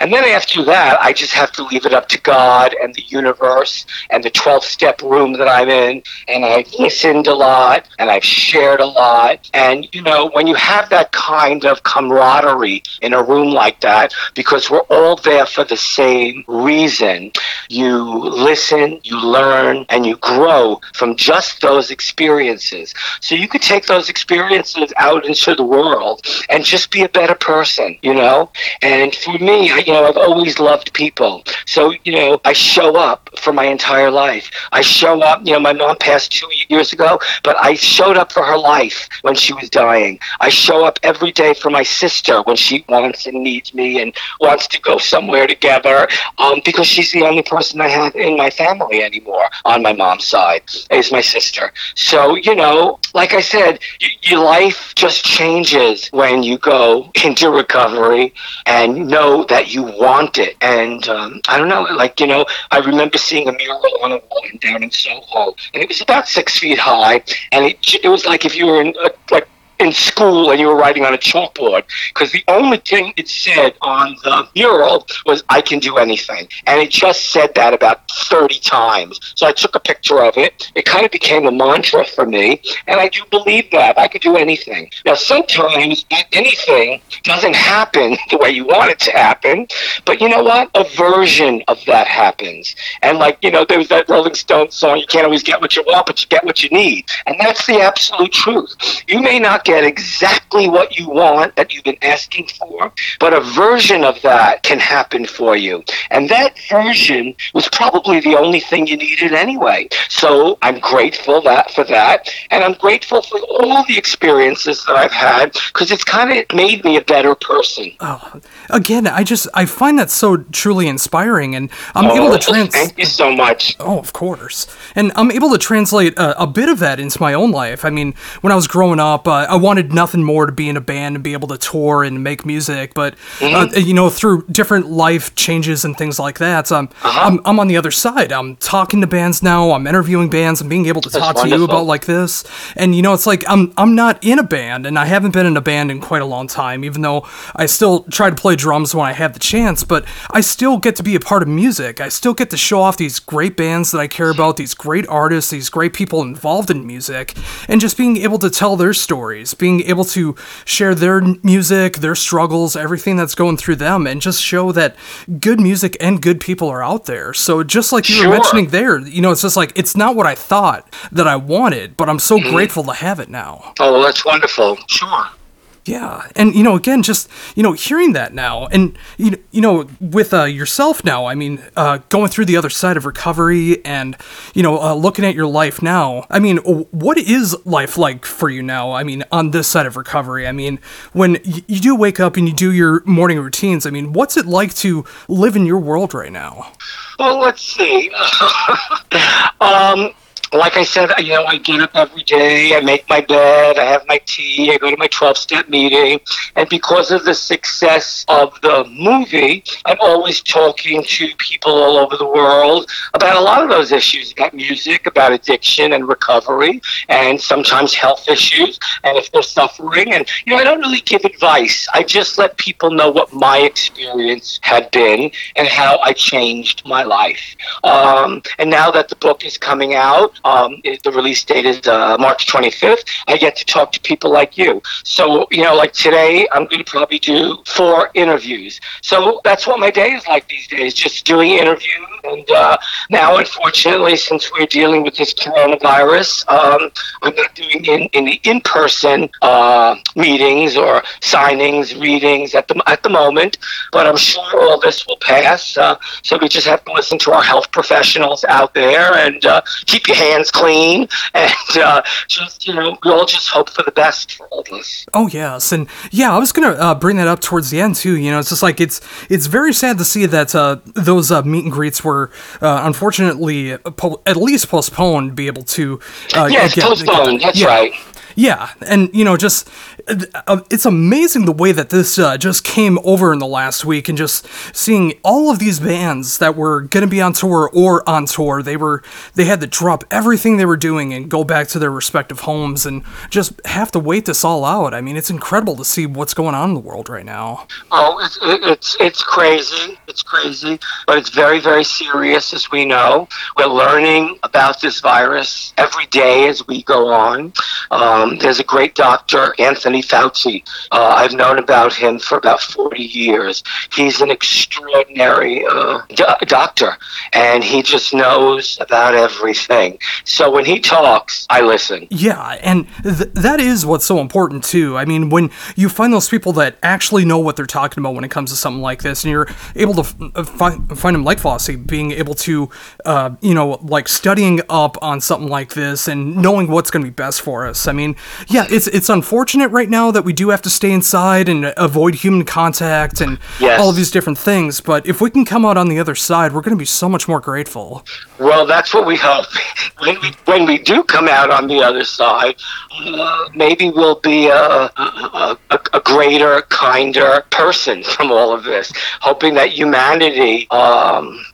And then after that, I just have to leave it up to God and the universe and the 12 step room that I'm in. And I've listened a lot and I've shared a lot. And, you know, when you have that kind of camaraderie in a room like that, because we're all there for the same reason, you listen, you learn, and you grow from just those experiences. So you could take those experiences out into the world and just be a better person, you know? And for me, you know, I've always loved people. So, you know, I show up for my entire life. I show up, you know, my mom passed two years ago, but I showed up for her life when she was dying. I show up every day for my sister when she wants and needs me and wants to go somewhere together um, because she's the only person I have in my family anymore on my mom's side is my sister. So, you know, like I said, y- your life just changes when you go into recovery and know that you want it. And um, I don't know, like, you know, I remember seeing a mural on a wall down in Soho, and it was about six feet high, and it, it was like if you were in, uh, like, in school and you were writing on a chalkboard. Because the only thing it said on the mural was I can do anything. And it just said that about 30 times. So I took a picture of it. It kind of became a mantra for me. And I do believe that. I could do anything. Now sometimes anything doesn't happen the way you want it to happen. But you know what? A version of that happens. And like you know there was that Rolling Stones song you can't always get what you want but you get what you need. And that's the absolute truth. You may not get exactly what you want that you've been asking for, but a version of that can happen for you. And that version was probably the only thing you needed anyway. So I'm grateful that for that, and I'm grateful for all the experiences that I've had because it's kind of made me a better person. Oh, again, I just I find that so truly inspiring, and I'm oh, able to trans. Thank you so much. Oh, of course, and I'm able to translate a, a bit of that into my own life. I mean, when I was growing up, uh, I wanted nothing more to be in a band and be able to tour and make music, but Mm-hmm. uh, you know, through different life changes and things like that, um, Uh-huh. I'm I'm on the other side. I'm talking to bands now. I'm interviewing bands and being able to That's talk to you about like this. And you know, it's like I'm I'm not in a band, and I haven't been in a band in quite a long time. Even though I still try to play drums when I have the chance, but I still get to be a part of music. I still get to show off these great bands that I care about, these great artists, these great people involved in music, and just being able to tell their stories guys, being able to share their music, their struggles, everything that's going through them, and just show that good music and good people are out there. So just like you Sure. were mentioning there, you know, it's just like it's not what I thought that I wanted, but I'm so Mhm. grateful to have it now. Oh, well, that's wonderful. Sure. Yeah, and you know, again, just you know, hearing that now, and you you know, with uh, yourself now, I mean, uh, going through the other side of recovery, and you know, uh, looking at your life now. I mean, what is life like for you now? I mean, on this side of recovery, I mean, when y- you do wake up and you do your morning routines, I mean, what's it like to live in your world right now? Well, let's see. um, like I said, you know, I get up every day, I make my bed, I have my tea, I go to my 12 step meeting. And because of the success of the movie, I'm always talking to people all over the world about a lot of those issues about music, about addiction and recovery, and sometimes health issues, and if they're suffering. And, you know, I don't really give advice, I just let people know what my experience had been and how I changed my life. Um, and now that the book is coming out, um, the release date is uh, March 25th. I get to talk to people like you. So, you know, like today, I'm going to probably do four interviews. So that's what my day is like these days, just doing interviews. And uh, now, unfortunately, since we're dealing with this coronavirus, um, I'm not doing in, in the in-person uh, meetings or signings, readings at the at the moment. But I'm sure all this will pass. Uh, so we just have to listen to our health professionals out there and uh, keep your hands clean and uh, just you know we all just hope for the best for all of us. Oh yes, and yeah, I was gonna uh, bring that up towards the end too. You know, it's just like it's it's very sad to see that uh, those uh, meet and greets were uh, unfortunately po- at least postponed. Be able to uh, yes, get- postponed. That's yeah. right. Yeah, and you know, just uh, it's amazing the way that this uh, just came over in the last week, and just seeing all of these bands that were going to be on tour or on tour, they were they had to drop everything they were doing and go back to their respective homes, and just have to wait this all out. I mean, it's incredible to see what's going on in the world right now. Oh, it's it's it's crazy. It's crazy, but it's very very serious, as we know. We're learning about this virus every day as we go on. Um, there's a great doctor, Anthony Fauci. Uh, I've known about him for about 40 years. He's an extraordinary uh, do- doctor, and he just knows about everything. So when he talks, I listen. Yeah, and th- that is what's so important too. I mean, when you find those people that actually know what they're talking about when it comes to something like this, and you're able to f- uh, find, find them like Fauci, being able to, uh, you know, like studying up on something like this and knowing what's going to be best for us. I mean, yeah, it's it's unfortunate right now that we do have to stay inside and avoid human contact and Yes. all of these different things. But if we can come out on the other side, we're going to be so much more grateful. Well, that's what we hope. When we when we do come out on the other side, uh, maybe we'll be a, a, a, a greater, kinder person from all of this. Hoping that humanity. Um,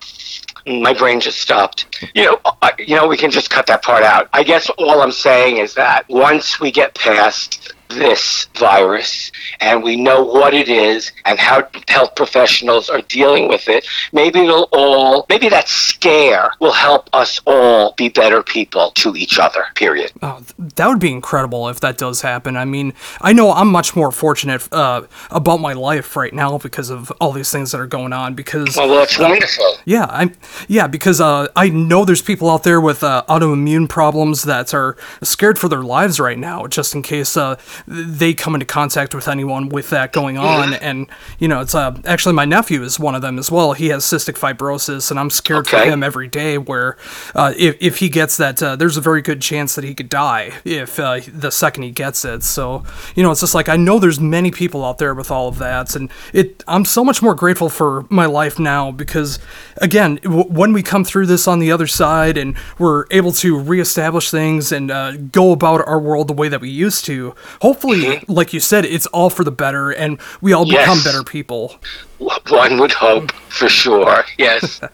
my brain just stopped. You know, I, you know, we can just cut that part out. I guess all I'm saying is that once we get past this virus and we know what it is and how health professionals are dealing with it, maybe it'll all, maybe that scare will help us all be better people to each other, period. Oh, that would be incredible if that does happen. I mean, I know I'm much more fortunate uh, about my life right now because of all these things that are going on. Because Well, that's wonderful. yeah, I'm yeah because uh, I know there's people out there with uh, autoimmune problems that are scared for their lives right now, just in case uh, they come into contact with anyone with that going on. And you know, it's uh, actually my nephew is one of them as well. He has cystic fibrosis, and I'm scared for him every day. Where uh, if if he gets that, uh, there's a very good chance that he could die if uh, the second he gets it. So you know, it's just like I know there's many people out there with all of that, and it. I'm so much more grateful for my life now because again, w- when we come through this on the other side and we're able to reestablish things and uh, go about our world the way that we used to, hopefully, mm-hmm. like you said, it's all for the better and we all become better people. One would hope, for sure. Yes.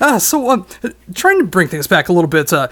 Uh, so, um, trying to bring things back a little bit uh,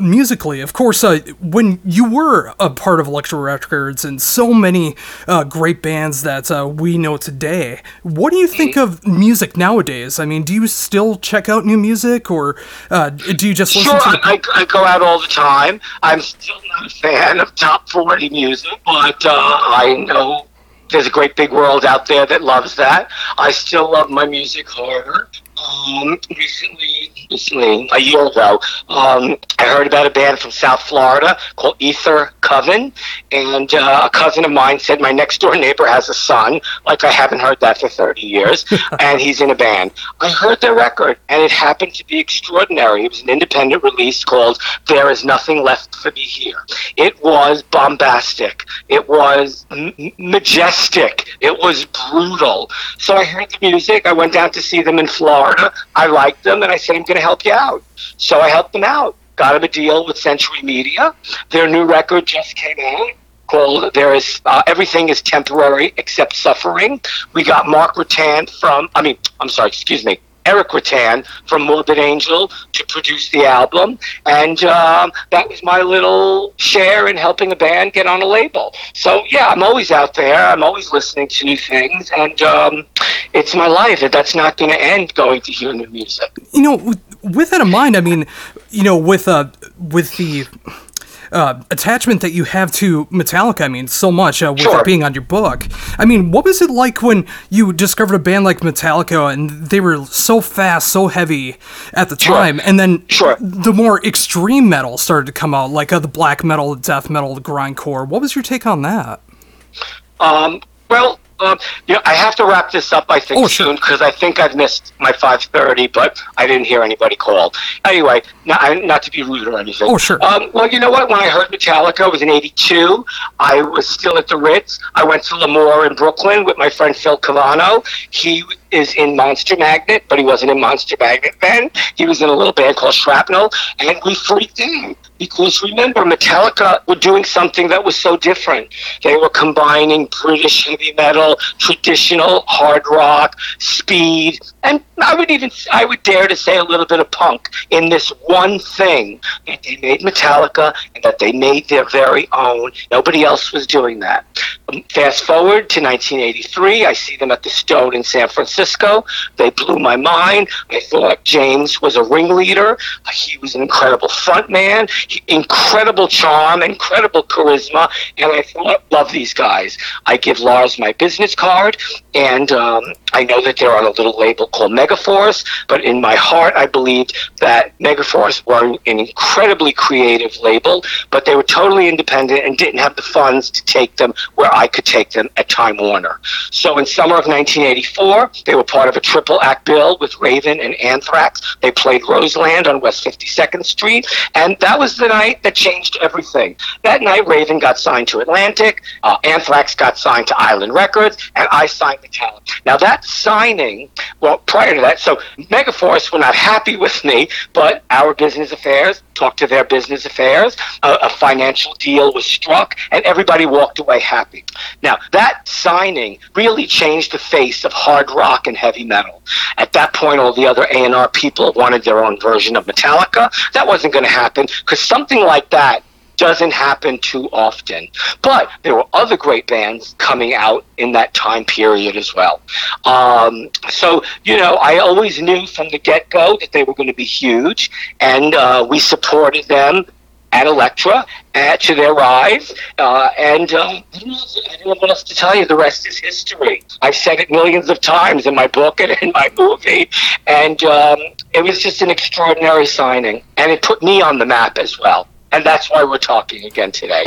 musically, of course, uh, when you were a part of Elektra Records and so many uh, great bands that uh, we know today, what do you think of music nowadays? I mean, do you still check out new music or uh, do you just listen Sure, to. I, I go out all the time. I'm still not a fan of top 40 music, but uh, I know there's a great big world out there that loves that. I still love my music harder. Um, recently, recently, a year ago, um, I heard about a band from South Florida called Ether Coven, and uh, a cousin of mine said my next door neighbor has a son. Like I haven't heard that for 30 years, and he's in a band. I heard their record, and it happened to be extraordinary. It was an independent release called "There Is Nothing Left for Me Here." It was bombastic. It was m- majestic. It was brutal. So I heard the music. I went down to see them in Florida. I liked them, and I said, I'm going to help you out. So I helped them out. Got them a deal with Century Media. Their new record just came out called "There Is uh, Everything Is Temporary Except Suffering." We got Mark Rutan from. I mean, I'm sorry. Excuse me. Erik Rutan from Morbid Angel to produce the album, and um, that was my little share in helping a band get on a label. So yeah, I'm always out there. I'm always listening to new things, and um, it's my life. That's not going to end going to hear new music. You know, with that in mind, I mean, you know, with uh, with the uh, attachment that you have to Metallica, I mean, so much uh, with Sure. it being on your book. I mean, what was it like when you discovered a band like Metallica and they were so fast, so heavy at the Sure. time, and then Sure. the more extreme metal started to come out, like uh, the black metal, the death metal, the grindcore. What was your take on that? Um, well, um, you know, I have to wrap this up. I think soon because I think I've missed my five thirty, but I didn't hear anybody call. Anyway, not, not to be rude or anything. Oh, sure. Um, well, you know what? When I heard Metallica, it was in '82. I was still at the Ritz. I went to L'Amour in Brooklyn with my friend Phil Caivano. He is in Monster Magnet, but he wasn't in Monster Magnet then. He was in a little band called Shrapnel, and we freaked out because remember, Metallica were doing something that was so different. They were combining British heavy metal, traditional hard rock, speed, and I would even I would dare to say a little bit of punk in this one thing that they made Metallica and that they made their very own. Nobody else was doing that. Fast forward to 1983, I see them at the Stone in San Francisco. They blew my mind. I thought James was a ringleader. He was an incredible frontman, incredible charm, incredible charisma, and I thought, love these guys. I give Lars my business card, and um, I know that they're on a little label called Megaforce, but in my heart, I believed that Megaforce were an incredibly creative label, but they were totally independent and didn't have the funds to take them where I could take them at Time Warner. So in summer of 1984, they were part of a triple act bill with Raven and Anthrax. They played Roseland on West 52nd Street, and that was the night that changed everything. That night, Raven got signed to Atlantic, uh, Anthrax got signed to Island Records, and I signed the Metallica. Now that signing, well, prior to that, so Megaforce were not happy with me, but our business affairs talked to their business affairs. A financial deal was struck, and everybody walked away happy. Now that signing really changed the face of hard rock and heavy metal. At that point, all the other A&R people wanted their own version of Metallica. That wasn't going to happen because something like that doesn't happen too often. But there were other great bands coming out in that time period as well. Um, so, you know, I always knew from the get go that they were going to be huge, and uh, we supported them at Elektra uh, to their rise. Uh, and know I don't know what else to tell you. The rest is history. I've said it millions of times in my book and in my movie. And um, it was just an extraordinary signing. And it put me on the map as well. And that's why we're talking again today.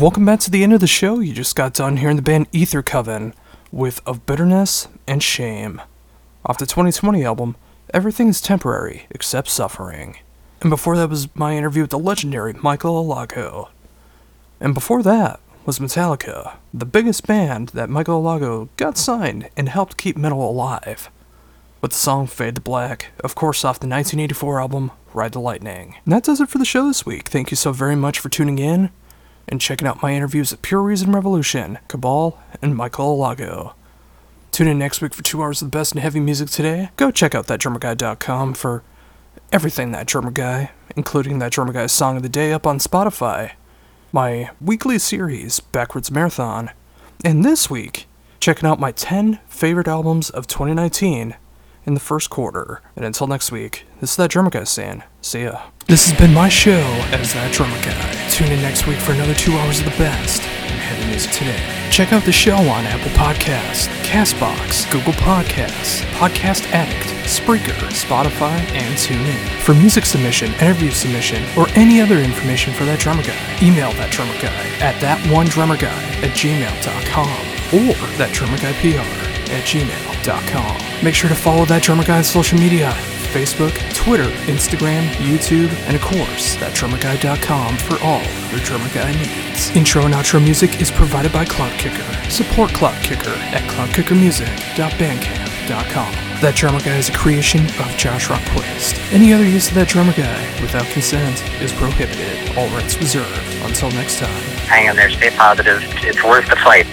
Welcome back to the end of the show. You just got done hearing the band Ether Coven with Of Bitterness and Shame. Off the 2020 album, Everything is Temporary Except Suffering. And before that was my interview with the legendary Michael Alago. And before that was Metallica, the biggest band that Michael Alago got signed and helped keep metal alive. With the song Fade to Black, of course off the 1984 album Ride the Lightning. And that does it for the show this week. Thank you so very much for tuning in and checking out my interviews at Pure Reason Revolution, Cabal, and Michael Alago. Tune in next week for two hours of the best in heavy music today. Go check out thatdrummerguy.com for everything That Drummer Guy, including That Drummer Guy's Song of the Day up on Spotify, my weekly series, Backwards Marathon, and this week, checking out my 10 favorite albums of 2019 in the first quarter. And until next week, this is That Drummer Guy saying, see ya. This has been my show as That Drummer Guy. Tune in next week for another two hours of the best in heavy music today. Check out the show on Apple Podcasts, Castbox, Google Podcasts, Podcast Addict, Spreaker, Spotify, and TuneIn. For music submission, interview submission, or any other information for That Drummer Guy, email That Drummer Guy at thatonedrummerguy at gmail.com or at gmail.com. Make sure to follow That Drummer Guy on social media Facebook, Twitter, Instagram, YouTube, and of course, thatdrummerguy.com for all your drummer guy needs. Intro and outro music is provided by Cloud Kicker. Support Cloud Kicker at cloudkickermusic.bandcamp.com. That Drummer Guy is a creation of Josh Rockquist. Any other use of That Drummer Guy without consent is prohibited. All rights reserved. Until next time. Hang in there, stay positive. It's worth the fight.